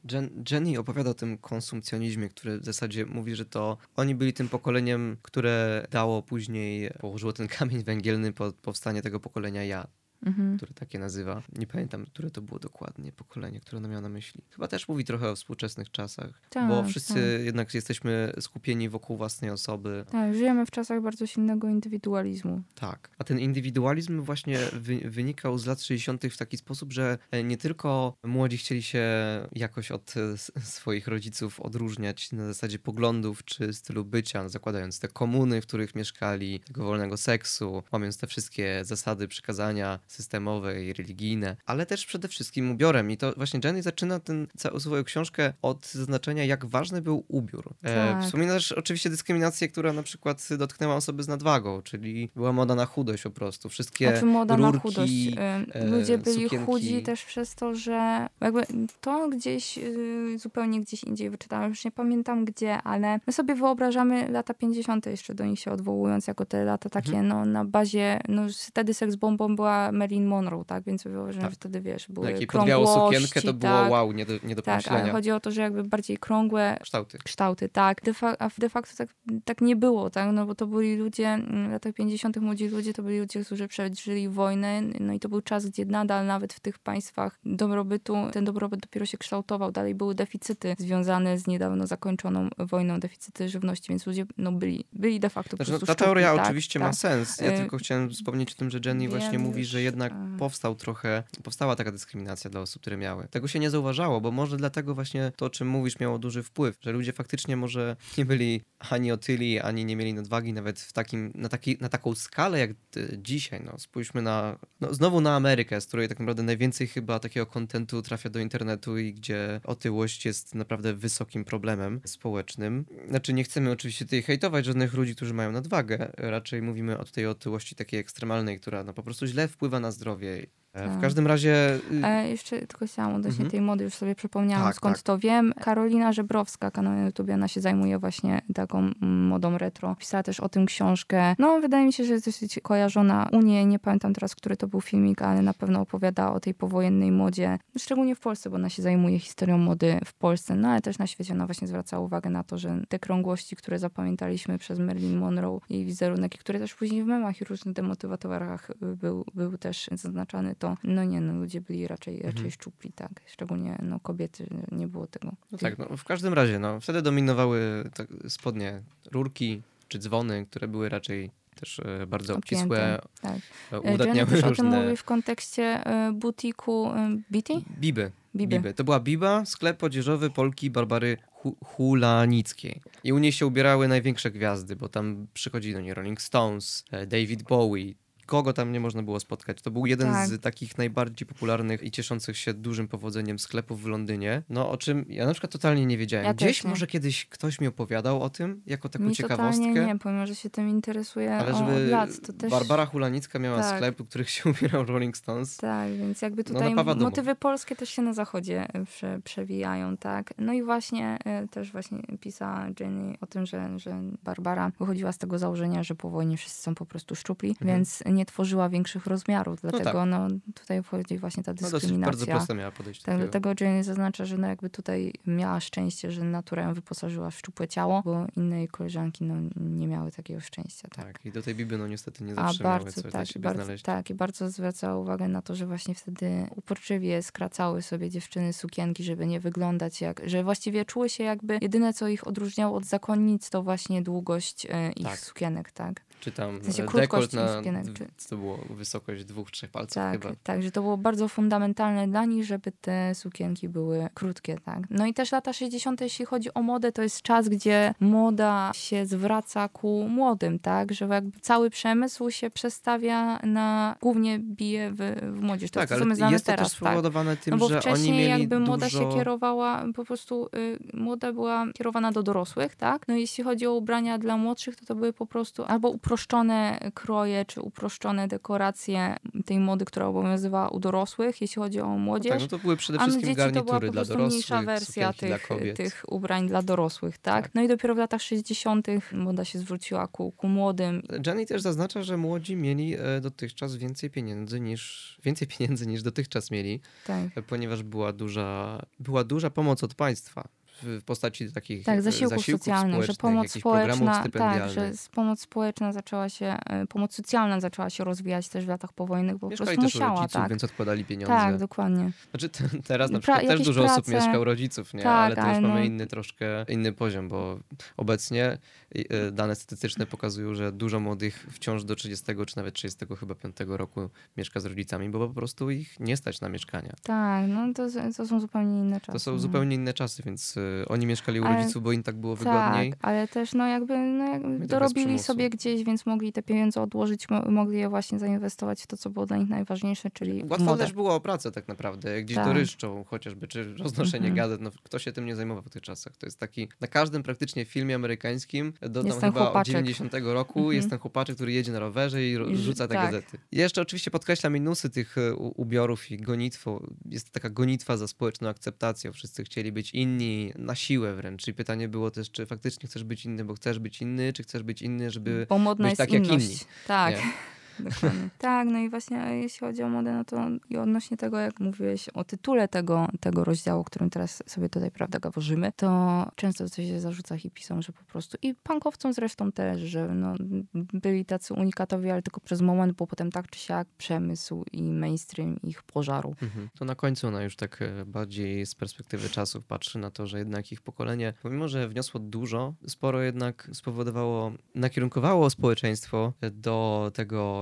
Jenny opowiada o tym konsumpcjonizmie, który w zasadzie mówi, że to oni byli tym pokoleniem, które dało później, położyło ten kamień węgielny pod powstanie tego pokolenia ja mhm. który takie nazywa. Nie pamiętam, które to było dokładnie pokolenie, które ona miała na myśli. Chyba też mówi trochę o współczesnych czasach, tak, bo wszyscy tak. jednak jesteśmy skupieni wokół własnej osoby. Tak, żyjemy w czasach bardzo silnego indywidualizmu. Tak, a ten indywidualizm właśnie wy wynikał z lat 60. w taki sposób, że e, nie tylko młodzi chcieli się jakoś od e, swoich rodziców odróżniać na zasadzie poglądów czy stylu bycia, zakładając te komuny, w których mieszkali, tego wolnego seksu, łamiąc te wszystkie zasady, przykazania systemowe i religijne, ale też przede wszystkim ubiorem. I to właśnie Jenny zaczyna tę swoją książkę od zaznaczenia, jak ważny był ubiór. E, tak. Wspomina też oczywiście dyskryminację, która na przykład dotknęła osoby z nadwagą, czyli była moda na chudość po prostu. Wszystkie znaczy moda rurki, na chudość. E, ludzie byli sukienki. chudzi też przez to, że jakby to gdzieś y, zupełnie gdzieś indziej wyczytałam, już nie pamiętam gdzie, ale my sobie wyobrażamy lata 50. jeszcze do nich się odwołując jako te lata takie mhm. no na bazie, no wtedy seks bombą była Marilyn Monroe, tak? Więc uważam, tak. że wtedy, wiesz, były Jak podwiało sukienkę, to było tak. wow, nie do, nie do Tak, ale chodzi o to, że jakby bardziej krągłe kształty, kształty tak. De a de facto tak, tak nie było, tak? No bo to byli ludzie, w latach 50. młodzi ludzie, to byli ludzie, którzy przeżyli wojnę, no i to był czas, gdzie nadal nawet w tych państwach dobrobytu, ten dobrobyt dopiero się kształtował, dalej były deficyty związane z niedawno zakończoną wojną, deficyty żywności, więc ludzie no, byli, byli de facto znaczy, po prostu Ta teoria tak? oczywiście tak. ma sens. Ja y tylko chciałem wspomnieć o tym, że Jenny właśnie mówi, że jednak powstał trochę, powstała taka dyskryminacja dla osób, które miały. Tego się nie zauważało, bo może dlatego właśnie to, o czym mówisz, miało duży wpływ, że ludzie faktycznie może nie byli ani otyli, ani nie mieli nadwagi nawet w takim, na, taki, na taką skalę jak dzisiaj. No, spójrzmy na, no, znowu na Amerykę, z której tak naprawdę najwięcej chyba takiego kontentu trafia do internetu i gdzie otyłość jest naprawdę wysokim problemem społecznym. Znaczy nie chcemy oczywiście tutaj hejtować żadnych ludzi, którzy mają nadwagę, raczej mówimy o tej otyłości takiej ekstremalnej, która no, po prostu źle wpływa na zdrowie w tak. każdym razie. Y, e, jeszcze tylko chciałam odnośnie mhm. tej mody, już sobie przypomniałam tak, skąd tak. to wiem. Karolina Żebrowska, kanał na YouTube, ona się zajmuje właśnie taką modą retro. Pisała też o tym książkę. No, wydaje mi się, że jest dosyć kojarzona u niej. Nie pamiętam teraz, który to był filmik, ale na pewno opowiada o tej powojennej modzie. Szczególnie w Polsce, bo ona się zajmuje historią mody w Polsce, no ale też na świecie. Ona właśnie zwracała uwagę na to, że te krągłości, które zapamiętaliśmy przez Marilyn Monroe i wizerunek, które też później w memach i różnych demotywatorach był, był też zaznaczany to no nie, no ludzie byli raczej, raczej mhm. szczupli, tak. Szczególnie no, kobiety, nie było tego. No tak, no, w każdym razie, no, wtedy dominowały tak, spodnie rurki czy dzwony, które były raczej też e, bardzo obcisłe, tak. E, udatniały różne... o tym mówi w kontekście e, butiku e, Biti? Biby. Biby. Biby. To była Biba, sklep odzieżowy Polki Barbary Hulanickiej. I u niej się ubierały największe gwiazdy, bo tam przychodzi do niej Rolling Stones, e, David Bowie, kogo tam nie można było spotkać. To był jeden tak. z takich najbardziej popularnych i cieszących się dużym powodzeniem sklepów w Londynie. No o czym ja na przykład totalnie nie wiedziałem. Ja Gdzieś może kiedyś ktoś mi opowiadał o tym, jako taką mi ciekawostkę. Nie, nie, pomimo, że się tym interesuje Ale żeby lat, to też... Barbara Hulanicka miała tak. sklep, w których się <laughs> ubierał Rolling Stones. Tak, więc jakby no, tutaj no, motywy polskie też się na zachodzie e, prze, przewijają, tak. No i właśnie e, też właśnie pisała Jenny o tym, że, że Barbara wychodziła z tego założenia, że po wojnie wszyscy są po prostu szczupli, mhm. więc nie nie tworzyła większych rozmiarów, dlatego no, tak. no tutaj wchodzi właśnie ta dyskryminacja. No bardzo prosto miała podejść tak, Dlatego Jane zaznacza, że no jakby tutaj miała szczęście, że natura ją wyposażyła w szczupłe ciało, bo inne koleżanki no, nie miały takiego szczęścia. Tak, tak i do tej Biby no niestety nie zawsze A bardzo, miały tak, siebie bardzo, znaleźć. Tak, i bardzo zwracała uwagę na to, że właśnie wtedy uporczywie skracały sobie dziewczyny sukienki, żeby nie wyglądać jak, że właściwie czuły się jakby, jedyne co ich odróżniało od zakonnic to właśnie długość e, ich tak. sukienek, tak? Czy tam w sensie dekolt na, sukienek, czy... to było wysokość dwóch, trzech palców tak, chyba. Tak, że to było bardzo fundamentalne dla nich, żeby te sukienki były krótkie, tak. No i też lata 60., jeśli chodzi o modę, to jest czas, gdzie moda się zwraca ku młodym, tak, że jakby cały przemysł się przestawia na, głównie bije w, w młodzież. To tak, jest, ale jest to teraz, też spowodowane tak. tym, no bo że wcześniej oni mieli jakby moda dużo... się kierowała, po prostu y, moda była kierowana do dorosłych, tak, no jeśli chodzi o ubrania dla młodszych, to to były po prostu albo uproszczone kroje czy uproszczone dekoracje tej mody, która obowiązywała u dorosłych, jeśli chodzi o młodzież. No tak, no to były przede wszystkim garnitury dla dorosłych, mniejsza wersja tych, tych ubrań dla dorosłych, tak? tak? No i dopiero w latach 60. moda się zwróciła ku, ku młodym. Jenny też zaznacza, że młodzi mieli e, dotychczas więcej pieniędzy niż więcej pieniędzy niż dotychczas mieli, tak. ponieważ była duża, była duża pomoc od państwa w postaci takich tak, zasiłków, zasiłków socjalnych, że pomoc społeczna, tak, że pomoc społeczna zaczęła się, e, pomoc socjalna zaczęła się rozwijać też w latach powojennych, bo Mieszkali po prostu też musiała, rodziców, tak. więc odkładali pieniądze. Tak, dokładnie. Znaczy teraz na przykład też dużo prace... osób mieszka u rodziców, nie? Tak, ale to już no... mamy inny troszkę, inny poziom, bo obecnie e, dane statystyczne pokazują, że dużo młodych wciąż do 30 czy nawet 30 chyba 5 roku mieszka z rodzicami, bo po prostu ich nie stać na mieszkania. Tak, no to, to są zupełnie inne czasy. To są no. zupełnie inne czasy, więc oni mieszkali u rodziców, bo im tak było wygodniej. Tak, ale też no jakby, no jakby dorobili sobie gdzieś, więc mogli te pieniądze odłożyć, mogli je właśnie zainwestować w to, co było dla nich najważniejsze, czyli Łatwo też było o pracę tak naprawdę, gdzieś tak. doryszczą chociażby, czy roznoszenie mm -hmm. gazet, no kto się tym nie zajmował w tych czasach. To jest taki, na każdym praktycznie filmie amerykańskim, do tam chyba chłopaczek. od 90 roku mm -hmm. jest ten chłopaczek, który jedzie na rowerze i, I rzuca te tak. gazety. Jeszcze oczywiście podkreśla minusy tych e, ubiorów i gonitwo. Jest taka gonitwa za społeczną akceptacją. Wszyscy chcieli być inni na siłę wręcz. I pytanie było też, czy faktycznie chcesz być inny, bo chcesz być inny, czy chcesz być inny, żeby być tak inność. jak inni. Tak. Nie? Dokładnie. <laughs> tak, no i właśnie jeśli chodzi o modę, no to i odnośnie tego, jak mówiłeś o tytule tego, tego rozdziału, którym teraz sobie tutaj, prawda, gaworzymy, to często coś się zarzuca hipisom, że po prostu i punkowcom zresztą też, że no, byli tacy unikatowi, ale tylko przez moment, bo potem tak czy siak przemysł i mainstream ich pożarł. Mhm. To na końcu ona już tak e, bardziej z perspektywy czasów patrzy na to, że jednak ich pokolenie, pomimo, że wniosło dużo, sporo jednak spowodowało, nakierunkowało społeczeństwo do tego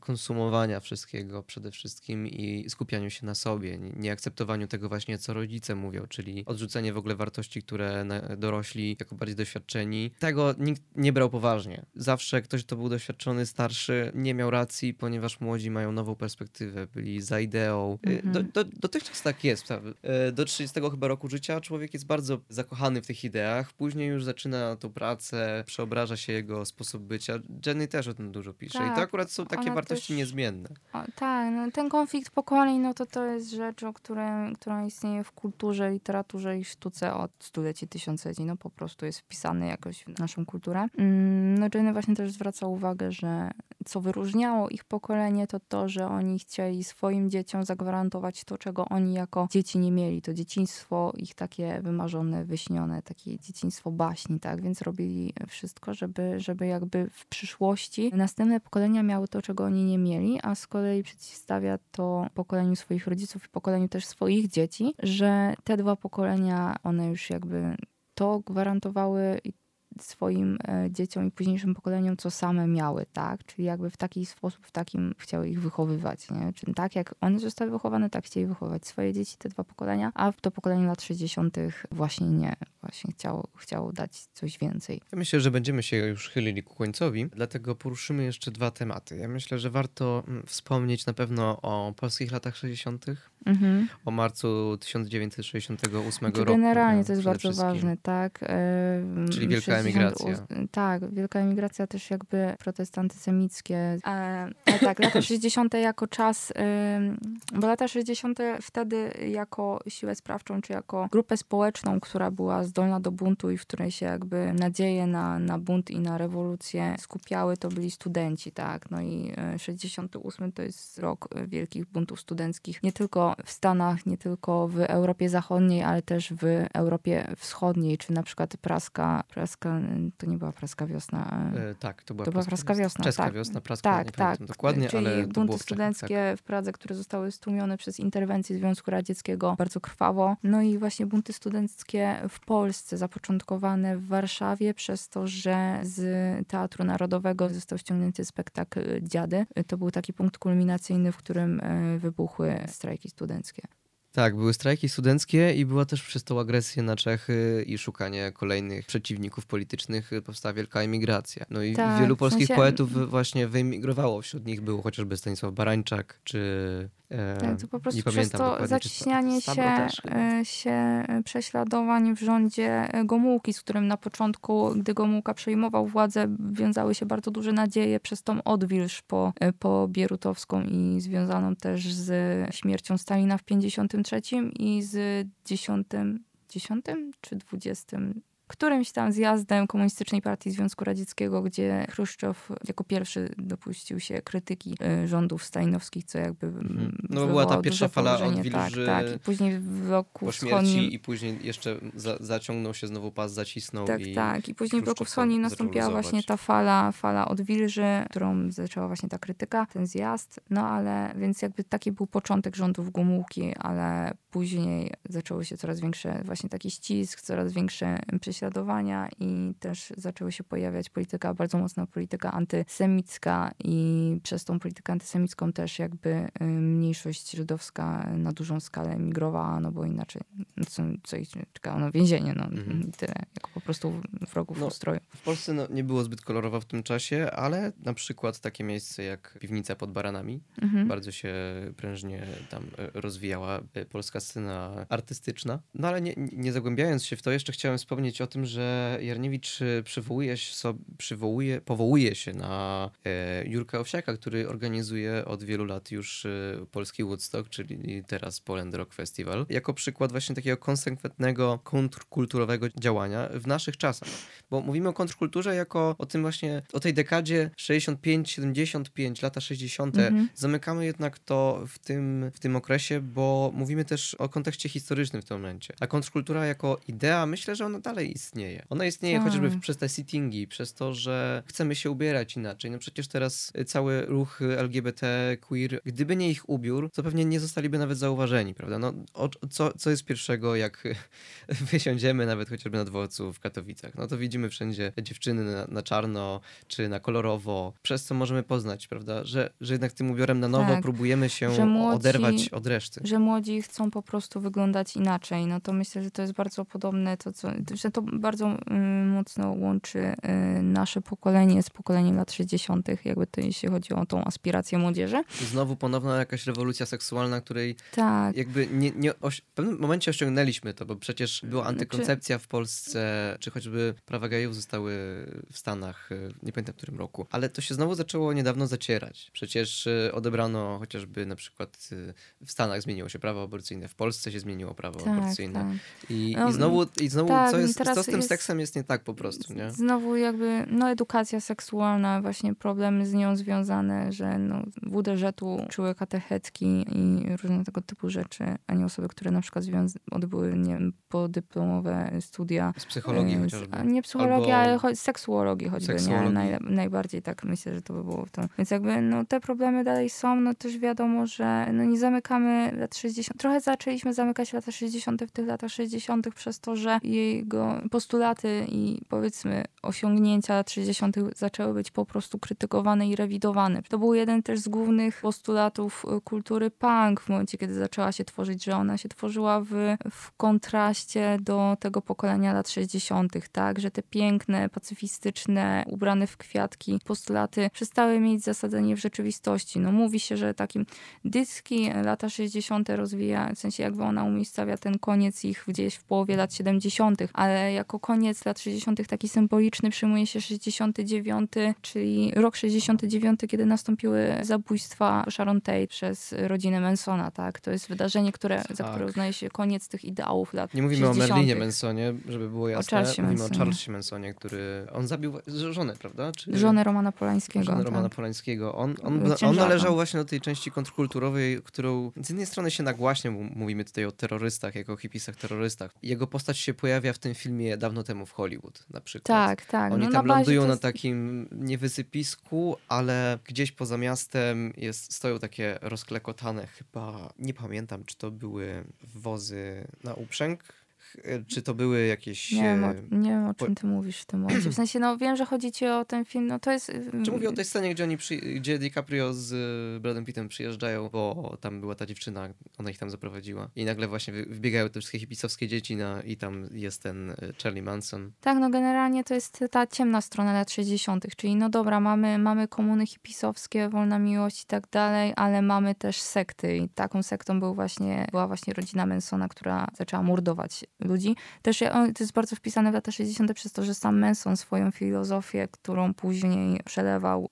konsumowania wszystkiego przede wszystkim i skupianiu się na sobie, nieakceptowaniu tego właśnie, co rodzice mówią, czyli odrzucenie w ogóle wartości, które dorośli jako bardziej doświadczeni. Tego nikt nie brał poważnie. Zawsze ktoś, kto był doświadczony, starszy, nie miał racji, ponieważ młodzi mają nową perspektywę, byli za ideą. Y, mhm. Do, do, dotychczas tak jest. Y, do 30 chyba roku życia człowiek jest bardzo zakochany w tych ideach, później już zaczyna tą pracę, przeobraża się jego sposób bycia. Jenny też o tym dużo pisze tak. i to tak. akurat są takie wartości też, niezmienne. O, tak, no, ten konflikt pokoleń, no to to jest rzecz, o której, która istnieje w kulturze, literaturze i sztuce od stuleci, tysiącleci. No po prostu jest wpisany jakoś w naszą kulturę. Mm, no Jenny właśnie też zwraca uwagę, że co wyróżniało ich pokolenie, to to, że oni chcieli swoim dzieciom zagwarantować to, czego oni jako dzieci nie mieli. To dzieciństwo ich takie wymarzone, wyśnione, takie dzieciństwo baśni, tak? Więc robili wszystko, żeby, żeby jakby w przyszłości następne pokolenia miały to, czego oni nie mieli, a z kolei przeciwstawia to pokoleniu swoich rodziców i pokoleniu też swoich dzieci, że te dwa pokolenia, one już jakby to gwarantowały i swoim e, dzieciom i późniejszym pokoleniom, co same miały, tak? Czyli jakby w taki sposób, w takim chciały ich wychowywać, nie? Czyli tak jak one zostały wychowane, tak chcieli wychować swoje dzieci, te dwa pokolenia, a to pokolenie lat 60. właśnie nie. Właśnie chciało, chciało dać coś więcej. Ja myślę, że będziemy się już chylili ku końcowi, dlatego poruszymy jeszcze dwa tematy. Ja myślę, że warto mm, wspomnieć na pewno o polskich latach 60., mhm. o marcu 1968 to roku. Generalnie to jest bardzo ważne, tak? Czyli wielka emigracja. Tak, wielka emigracja też jakby protesty antysemickie. E, tak, lata <coughs> 60. jako czas, bo lata 60. wtedy jako siłę sprawczą, czy jako grupę społeczną, która była zdolna do buntu i w której się jakby nadzieje na, na bunt i na rewolucję skupiały, to byli studenci, tak. No i 68 to jest rok wielkich buntów studenckich, nie tylko w Stanach, nie tylko w Europie Zachodniej, ale też w Europie Wschodniej, czy na przykład praska, praska to nie była praska wiosna. E, tak, to była, to była praska wiosna. Czeska tak. wiosna, praska, tak, tak. dokładnie, Czyli ale bunty było w studenckie tak. w Pradze, które zostały stłumione przez interwencję Związku Radzieckiego bardzo krwawo. No i właśnie bunty studenckie w Polsce, zapoczątkowane w Warszawie przez to, że z Teatru Narodowego został ściągnięty spektakl Dziady. To był taki punkt kulminacyjny, w którym e, wybuchły strajki studenckie. Tak, były strajki studenckie i była też przez tą agresję na Czechy i szukanie kolejnych przeciwników politycznych powstała wielka emigracja. No i Tak, wielu w polskich sensie- poetów właśnie wyemigrowało. Wśród nich był chociażby Stanisław Barańczak, czy Tak, to po prostu nie przez to Stabro się, e, się prześladowań w rządzie e, Gomułki, z którym na początku, gdy Gomułka przejmował władzę, wiązały się bardzo duże nadzieje przez tą odwilż po, e, po Bierutowską i związaną też z śmiercią Stalina w 53 i z 10, 10 czy 20 którymś tam zjazdem Komunistycznej Partii Związku Radzieckiego, gdzie Chruszczow jako pierwszy dopuścił się krytyki e, rządów stalinowskich, co jakby Mhm. No była ta pierwsza fala odwilży Tak, tak. I później w bloku po wschodnim... śmierci i później jeszcze za, zaciągnął się znowu pas, zacisnął Tak, i tak. I później w Chruszczow wschodnim nastąpiła właśnie ta fala, fala odwilży, którą zaczęła właśnie ta krytyka, ten zjazd. No ale, więc jakby taki był początek rządów Gomułki, ale później zaczęły się coraz większe właśnie taki ścisk, coraz większe prześladowania i też zaczęły się pojawiać polityka, bardzo mocna polityka antysemicka i przez tą politykę antysemicką też jakby y, mniejszość żydowska na dużą skalę emigrowała, no bo inaczej co, co ich czekało, no więzienie, no Mhm. i tyle, jako po prostu wrogów No, ustroju. W Polsce no, nie było zbyt kolorowo w tym czasie, ale na przykład takie miejsce jak Piwnica pod Baranami Mhm. bardzo się prężnie tam e, rozwijała e, polska scena artystyczna. No ale nie, nie zagłębiając się w to, jeszcze chciałem wspomnieć o tym, że Jarniewicz e, przywołuje, się przywołuje, powołuje się na e, Jurka Owsiaka, który organizuje od wielu lat już e, polski Woodstock, czyli teraz Poland Rock Festival, jako przykład właśnie takiego konsekwentnego, kontrkulturowego działania w naszych czasach. Bo mówimy o kontrkulturze jako o tym właśnie, o tej dekadzie 65-75, lata 60. Mhm. Zamykamy jednak to w tym, w tym okresie, bo mówimy też o kontekście historycznym w tym momencie. A kontrkultura jako idea, myślę, że ona dalej istnieje. Ona istnieje Tak. chociażby przez te sittingi, przez to, że chcemy się ubierać inaczej. No przecież teraz cały ruch LGBT, queer, gdyby nie ich ubiór, to pewnie nie zostaliby nawet zauważeni, prawda? No, o, co, co jest pierwszego, jak <laughs> wysiądziemy nawet chociażby na dworcu w Katowicach? No to widzimy wszędzie dziewczyny na, na czarno, czy na kolorowo, przez co możemy poznać, prawda? Że, że jednak tym ubiorem na nowo Tak. próbujemy się młodzi- oderwać od reszty. Że młodzi chcą po prostu wyglądać inaczej. No to myślę, że to jest bardzo podobne, to, co, że to bardzo mm, mocno łączy y, nasze pokolenie z pokoleniem lat 60., jakby to jeśli chodzi o tą aspirację młodzieży. Znowu ponowna jakaś rewolucja seksualna, której Tak. jakby nie, nie oś- w pewnym momencie osiągnęliśmy to, bo przecież była Znaczy- antykoncepcja w Polsce, czy choćby prawa gejów zostały w Stanach, y, nie pamiętam w którym roku, ale to się znowu zaczęło niedawno zacierać. Przecież y, odebrano chociażby na przykład w Stanach zmieniło się prawo aborcyjne, w Polsce się zmieniło prawo Tak, aborcyjne. tak. I, No, i znowu, i znowu tak, co, jest, co z tym jest- seksem jest nie tak po prostu, nie? Znowu jakby, no edukacja seksualna, właśnie problemy z nią związane, że no, w UDŻ-u uczyły katechetki i różne tego typu rzeczy, a nie osoby, które na przykład odbyły, nie wiem, podyplomowe studia. Z psychologii e, chociażby. Nie psychologia, Albo- ale seksuologii choćby, Seksuologii. nie? Naj, najbardziej tak myślę, że to by było to. Więc jakby no, te problemy dalej są, no też wiadomo, że no, nie zamykamy lat 60. Trochę zaczęliśmy zamykać lata 60. w tych latach 60. przez to, że jego postulaty i powiedzmy osiągnięcia lat 60. zaczęły być po prostu krytykowane i rewidowane. To był jeden też z głównych postulatów y, kultury punk w momencie, kiedy zaczęła się tworzyć, że ona się tworzyła w, w kontraście do tego pokolenia lat 60., tak? że te piękne, pacyfistyczne, ubrane w kwiatki postulaty przestały mieć zasadzenie w rzeczywistości. No mówi się, że takim dyski lata 60. rozwija, w sensie jakby ona umiejscawia ten koniec ich gdzieś w połowie lat 70., ale jako koniec lat 60. taki symboliczny przyjmuje się 69, czyli rok 69, kiedy nastąpiły zabójstwa Sharon Tate przez rodzinę Mansona, tak? To jest wydarzenie, które, tak. za które uznaje się koniec tych ideałów lat Nie mówimy 60. o Merlinie Mansonie, żeby było jasne. O Charlesie mówimy Mansonie. o Charlesie Mansonie, który... On zabił żonę, prawda? Czy... Żonę Romana Polańskiego. Żonę tak. Romana Polańskiego. On, on, on należał właśnie do tej części kontrkulturowej, którą z jednej strony się nagłaśnie, bo mówimy tutaj o terrorystach, jako o hipisach terrorystach. Jego postać się pojawia w tym filmie dawno temu w Hollywood na przykład. Tak, tak. Oni no tam na lądują jest... na takim niewysypisku, ale gdzieś poza miastem jest, stoją takie rozklekotane chyba, nie pamiętam, czy to były wozy na uprzęg, czy to były jakieś... Nie wiem, o, nie wiem, o czym ty mówisz w tym <clears throat> momencie. W sensie, no wiem, że chodzi ci o ten film, no to jest... Czy mówię o tej scenie, gdzie oni, przy, gdzie DiCaprio z y, Bradem Pittem przyjeżdżają, bo tam była ta dziewczyna, ona ich tam zaprowadziła. I nagle właśnie wbiegają te wszystkie hipisowskie dzieci na, i tam jest ten y, Charlie Manson. Tak, no generalnie to jest ta ciemna strona lat 60., czyli no dobra, mamy, mamy komuny hipisowskie, wolna miłość i tak dalej, ale mamy też sekty i taką sektą był właśnie, była właśnie rodzina Mansona, która zaczęła mordować ludzi. Też to jest bardzo wpisane w lata 60. przez to, że sam Manson swoją filozofię, którą później przelewał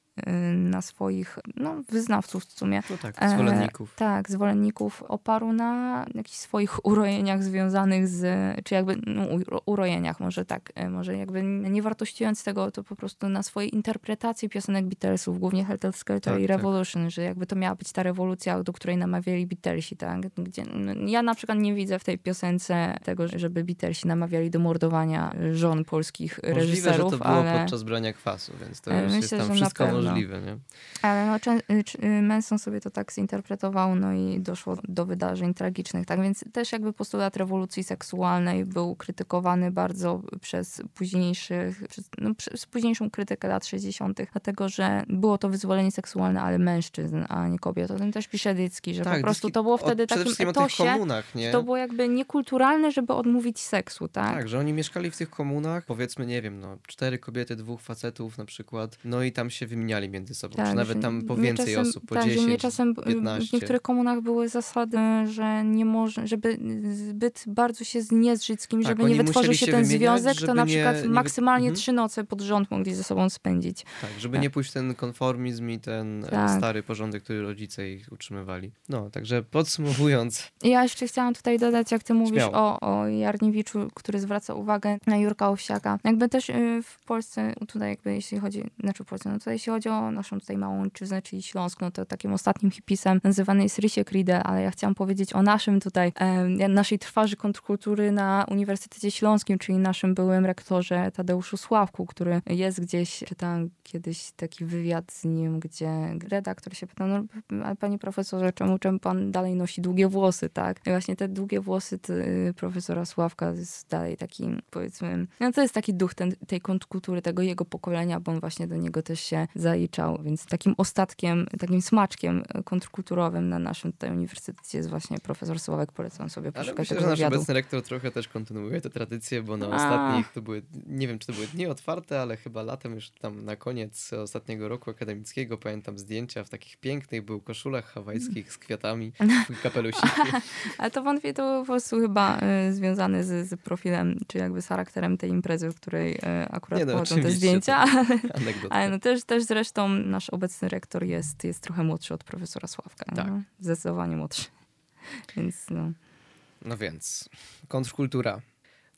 na swoich no, wyznawców w sumie. No tak, zwolenników. E, tak, zwolenników oparł na jakichś swoich <laughs> urojeniach związanych z, czy jakby no, urojeniach, może tak, może jakby nie wartościując tego, to po prostu na swojej interpretacji piosenek Beatlesów, głównie Helter Skelter tak, i Revolution, tak. że jakby to miała być ta rewolucja, do której namawiali Beatlesi, tak? Gdzie, no, ja na przykład nie widzę w tej piosence tego, żeby Beatlesi namawiali do mordowania żon polskich Możliwe, reżyserów, że to było ale... podczas brania kwasu, więc to E, już myślę, jest tam wszystko. Możliwe, nie? Ale no, czy, czy, Manson sobie to tak zinterpretował, no i doszło do wydarzeń tragicznych. Tak więc też jakby postulat rewolucji seksualnej był krytykowany bardzo przez późniejszych, przez, no, przez późniejszą krytykę lat 60., dlatego że było to wyzwolenie seksualne, ale mężczyzn, a nie kobiet. O tym też pisze Dycki, że tak, po prostu to było wtedy takim etosie, etosie, o tych komunach, nie? to było jakby niekulturalne, żeby odmówić seksu, tak? Tak, że oni mieszkali w tych komunach, powiedzmy, nie wiem, no, cztery kobiety, dwóch facetów na przykład, no i tam się wymieniali między sobą, Tak, czy nawet tam po więcej czasem, osób, po tak, że 10, mnie czasem w 15. niektórych komunach były zasady, że nie może, żeby zbyt bardzo się nie zżyć z kimś, Tak, żeby nie wytworzył się ten związek, to na przykład nie maksymalnie Mhm. trzy noce pod rząd mogli ze sobą spędzić. Tak, żeby Tak. nie pójść w ten konformizm i ten e, Tak. stary porządek, który rodzice ich utrzymywali. No, także podsumowując, Ja jeszcze chciałam tutaj dodać, jak ty mówisz Śmiało. o, o Jarniewiczu, który zwraca uwagę na Jurka Owsiaka. Jakby też y, w Polsce, tutaj jakby jeśli chodzi, znaczy w Polsce, no tutaj jeśli chodzi o naszą tutaj małą ojczyznę, czyli Śląsk, no to takim ostatnim hipisem nazywany jest Rysiek Riedel, ale ja chciałam powiedzieć o naszym tutaj, em, naszej twarzy kontrkultury na Uniwersytecie Śląskim, czyli naszym byłym rektorze Tadeuszu Sławku, który jest gdzieś, czytałam kiedyś taki wywiad z nim, gdzie redaktor się pytał, no ale panie profesorze, czemu, czemu pan dalej nosi długie włosy, tak? I właśnie te długie włosy ty, profesora Sławka jest dalej taki, powiedzmy, no to jest taki duch ten, tej kontrkultury, tego jego pokolenia, bo on właśnie do niego też się zaliczał, więc takim ostatkiem, takim smaczkiem kontrkulturowym na naszym tutaj uniwersytecie jest właśnie profesor Sławek, polecam sobie poszukać myślę, tego że nasz obecny rektor trochę też kontynuuje tę tradycję, bo na A. ostatnich to były, nie wiem czy to były dni otwarte, ale chyba latem już tam na koniec ostatniego roku akademickiego pamiętam zdjęcia w takich pięknych był koszulach hawajskich z kwiatami, <laughs> kapelusiki. <laughs> Ale to wątpię, to po prostu chyba y, związane z, z profilem, czy jakby z charakterem tej imprezy, w której y, akurat Nie no, pochodzą te zdjęcia. Ale, ale no też, też zresztą nasz obecny rektor jest, jest trochę młodszy od profesora Sławka. Tak. No, zdecydowanie młodszy. <laughs> Więc no. No więc, kontrkultura.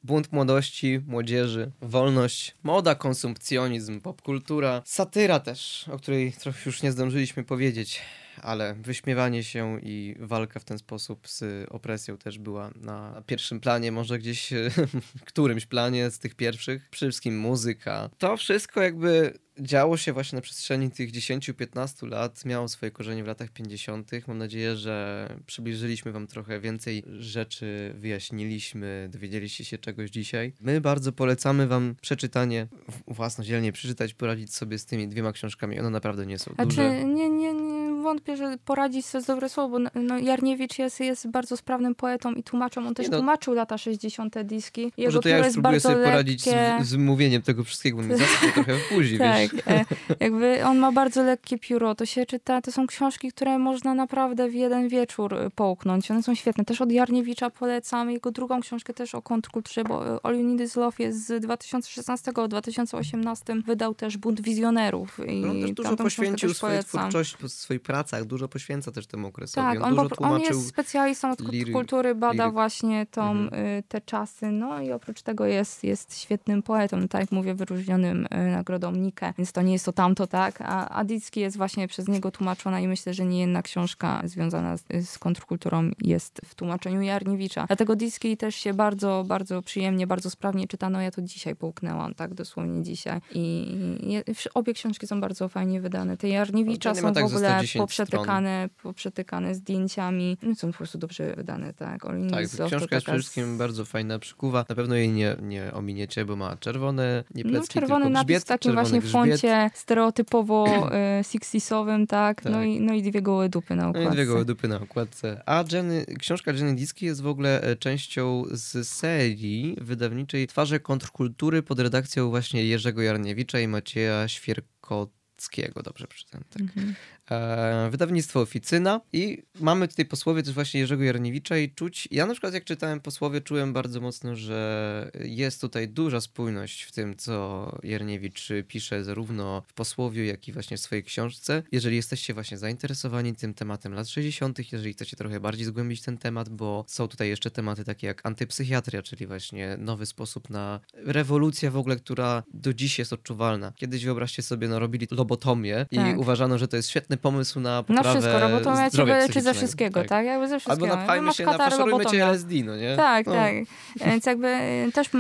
Bunt młodości, młodzieży, wolność, moda, konsumpcjonizm, popkultura, satyra też, o której trochę już nie zdążyliśmy powiedzieć, ale wyśmiewanie się i walka w ten sposób z opresją też była na pierwszym planie, może gdzieś <laughs> w którymś planie z tych pierwszych. Przede wszystkim muzyka. To wszystko jakby działo się właśnie na przestrzeni tych 10-15 lat, miało swoje korzenie w latach 50. Mam nadzieję, że przybliżyliśmy wam trochę więcej rzeczy, wyjaśniliśmy, dowiedzieliście się czegoś dzisiaj. My bardzo polecamy wam przeczytanie, własnodzielnie przeczytać, poradzić sobie z tymi dwiema książkami. One naprawdę nie są A duże. czy nie, nie, nie, wątpię, że poradzić sobie z dobre słowo. No, no, Jarniewicz jest, jest bardzo sprawnym poetą i tłumaczem. On też no, tłumaczył lata 60. diski. Jego może to ja już spróbuję sobie lekkie... poradzić z, z mówieniem tego wszystkiego, bo mi trochę później, <laughs> Tak, e, jakby on ma bardzo lekkie pióro. To się czyta, to są książki, które można naprawdę w jeden wieczór e, połknąć. One są świetne. Też od Jarniewicza polecam. Jego drugą książkę też o kontrkulturze, bo All You Need Is Love jest z 2016-2018. Wydał też Bunt Wizjonerów. I on też dużo poświęcił swojej twórczości, w swoich pracach, dużo poświęca też temu okresowi. Tak, on, on, on jest specjalistą od liry, kultury, bada liry. właśnie tą, mhm. y, te czasy. No i oprócz tego jest, jest świetnym poetą, tak jak mówię, wyróżnionym y, nagrodą Nike, więc to nie jest to tamto, tak? A Adicki jest właśnie przez niego tłumaczona i myślę, że nie jedna książka związana z, z kontrkulturą jest w tłumaczeniu Jarniewicza. Dlatego Dicki też się bardzo, bardzo przyjemnie, bardzo sprawnie czyta. No ja to dzisiaj połknęłam, tak? Dosłownie dzisiaj. I, i obie książki są bardzo fajnie wydane. Te Jarniewicza są tak w ogóle poprzetykane, poprzetykane zdjęciami. No, są po prostu dobrze wydane, tak? tak, książka jest przede wszystkim bardzo fajna, przykuwa. Na pewno jej nie, nie ominiecie, bo ma czerwone, nie plecki, no, czerwony napis grzbiet, w takim właśnie grzbiet. foncie stereotypowo y, 60 tak? tak? No, i, no i dwie gołe dupy na okładce. No i dwie gołe dupy na okładce. A Jenny, książka Jenny Diski jest w ogóle e, częścią z serii wydawniczej Twarze kontrkultury pod redakcją właśnie Jerzego Jarniewicza i Macieja Świerkockiego, dobrze przeczytałem, tak. Mhm e, wydawnictwo Oficyna i mamy tutaj posłowie też właśnie Jerzego Jarniewicza i czuć, ja na przykład jak czytałem posłowie czułem bardzo mocno, że jest tutaj duża spójność w tym, co Jarniewicz pisze zarówno w posłowiu, jak i właśnie w swojej książce. Jeżeli jesteście właśnie zainteresowani tym tematem lat 60., jeżeli chcecie trochę bardziej zgłębić ten temat, bo są tutaj jeszcze tematy takie jak antypsychiatria, czyli właśnie nowy sposób na rewolucję w ogóle, która do dziś jest odczuwalna. Kiedyś wyobraźcie sobie, no robili lobotomię tak. i uważano, że to jest świetne pomysł na poprawę Na wszystko, robotomia cię wyleczy ze wszystkiego, tak? tak? Jakby ze wszystkiego. Albo napchajmy się, nafaszerujmy cię LSD, no nie? Tak, no. tak. Więc jakby y, też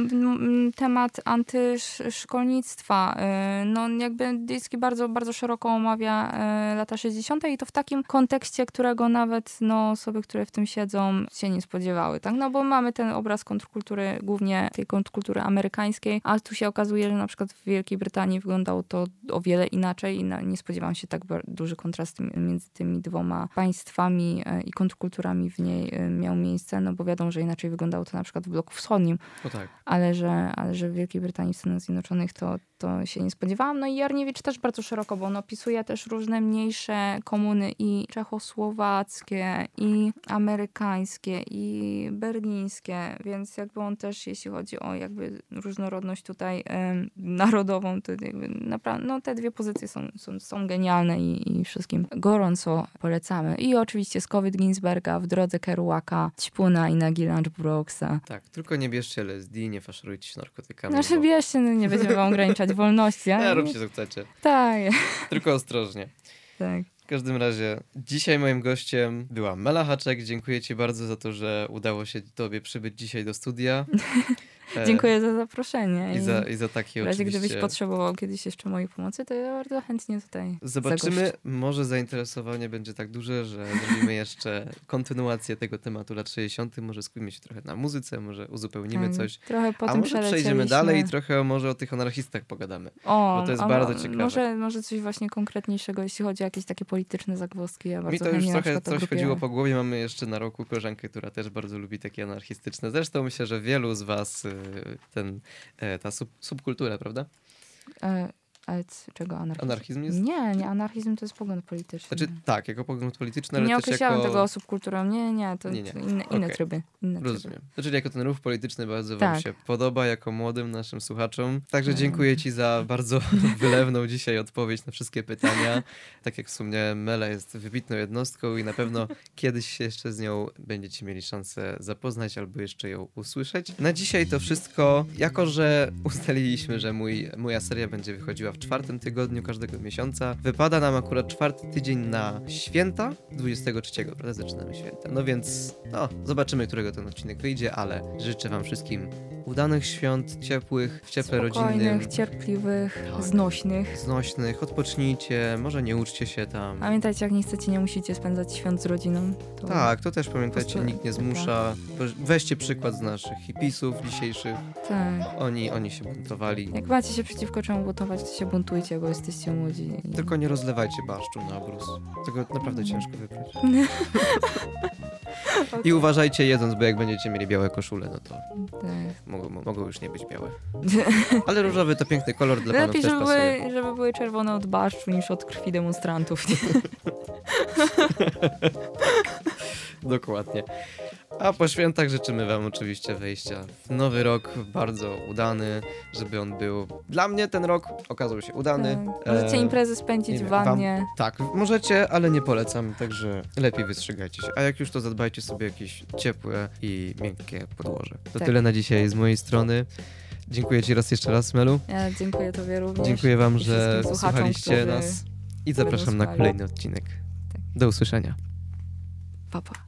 temat antyszkolnictwa, y, no jakby Dyski bardzo, bardzo szeroko omawia y, lata 60. i to w takim kontekście, którego nawet no, osoby, które w tym siedzą, się nie spodziewały, tak? No bo mamy ten obraz kontrkultury, głównie tej kontrkultury amerykańskiej, a tu się okazuje, że na przykład w Wielkiej Brytanii wyglądało to o wiele inaczej i nie spodziewałam się tak duży kontrast między tymi dwoma państwami e, i kontrkulturami w niej e, miał miejsce, no bo wiadomo, że inaczej wyglądało to na przykład w bloku wschodnim, tak. ale, że, ale że w Wielkiej Brytanii i Stanach Zjednoczonych to, to się nie spodziewałam. No i Jarniewicz też bardzo szeroko, bo on opisuje też różne mniejsze komuny i czechosłowackie, i amerykańskie, i berlińskie, więc jakby on też, jeśli chodzi o jakby różnorodność tutaj narodową, to jakby naprawdę, no te dwie pozycje są, są, są genialne i, i wszystkim gorąco polecamy. I oczywiście z COVID Ginsberga, w drodze Kerouaka, Ćpuna i Nagi Lunchboxa. Tak, tylko nie bierzcie LSD, nie faszerujcie się narkotykami. Znaczy bo... bierzcie, no nie będziemy wam ograniczać wolności. Ale... Ja, róbcie co chcecie. Tak. Tylko ostrożnie. Tak. W każdym razie, dzisiaj moim gościem była Mela Haczek. Dziękuję Ci bardzo za to, że udało się Tobie przybyć dzisiaj do studia. E, Dziękuję za zaproszenie. I za, i za takie w razie oczywiście... gdybyś potrzebował kiedyś jeszcze mojej pomocy, to ja bardzo chętnie tutaj Zobaczymy. Zagoszczę. Może zainteresowanie będzie tak duże, że zrobimy jeszcze kontynuację tego tematu lat 60. Może skupimy się trochę na muzyce, może uzupełnimy tak, coś. Trochę potem A może przejdziemy dalej i trochę może o tych anarchistach pogadamy. O, bo to jest o, bardzo ciekawe. Może, może coś właśnie konkretniejszego, jeśli chodzi o jakieś takie polityczne zagwozdki. Ja Mi to już trochę coś chodziło po głowie. Mamy jeszcze na roku koleżankę, która też bardzo lubi takie anarchistyczne. Zresztą myślę, że wielu z was y, ten, e, ta sub, subkultura, prawda? Ale czego anarchizm? Anarchizm jest? Nie, nie, anarchizm to jest pogląd polityczny. Znaczy tak, jako pogląd polityczny, ale Nie określałem jako... tego osób kulturą. Nie, nie, to, nie, nie. inne, inne okay. tryby. Inne Rozumiem. Tryby. Znaczy jako ten ruch polityczny bardzo tak. wam się podoba, jako młodym naszym słuchaczom. Także tak. dziękuję ci za bardzo <laughs> wylewną dzisiaj odpowiedź na wszystkie pytania. Tak jak wspomniałem, Mela jest wybitną jednostką i na pewno <laughs> kiedyś się jeszcze z nią będziecie mieli szansę zapoznać albo jeszcze ją usłyszeć. Na dzisiaj to wszystko. Jako, że ustaliliśmy, że mój, moja seria będzie wychodziła w czwartym tygodniu każdego miesiąca. Wypada nam akurat czwarty tydzień na święta, 23, prawda? Zaczynamy święta. No więc, no, zobaczymy, którego ten odcinek wyjdzie, ale życzę Wam wszystkim udanych świąt, ciepłych, w cieple rodzinnym, cierpliwych, Tak. znośnych. znośnych, odpocznijcie, może nie uczcie się tam. Pamiętajcie, jak nie chcecie, nie musicie spędzać świąt z rodziną. To Tak, to też pamiętajcie, nikt nie taka- zmusza. Weźcie przykład z naszych hipisów dzisiejszych. tak. Oni, oni się buntowali. Jak macie się przeciwko czemu buntować, to się buntujcie, bo jesteście młodzi. Tylko nie rozlewajcie barszczu na brus. Tego naprawdę ciężko wybrać. <laughs> I uważajcie jedząc, bo jak będziecie mieli białe koszule, no to Tak. Mogą, mogą już nie być białe. <laughs> Ale różowy to piękny kolor dla panów Lepiej, też żeby pasuje. były, żeby były czerwone od baszczu niż od krwi demonstrantów. <laughs> <laughs> Dokładnie. A po świętach życzymy wam oczywiście wejścia w nowy rok, bardzo udany, żeby on był... Dla mnie ten rok okazał się udany. Tak. Możecie E, imprezy spędzić w wiem, wam- wannie. Tak, możecie, ale nie polecam, także lepiej wystrzegajcie się. A jak już to zadbajcie sobie jakieś ciepłe i miękkie podłoże. To Tak. tyle na dzisiaj z mojej strony. Dziękuję ci raz jeszcze raz, Melu. Ja dziękuję tobie również. Dziękuję wam, że słuchaliście nas i zapraszam na kolejny odcinek. Tak. Do usłyszenia. Pa, pa.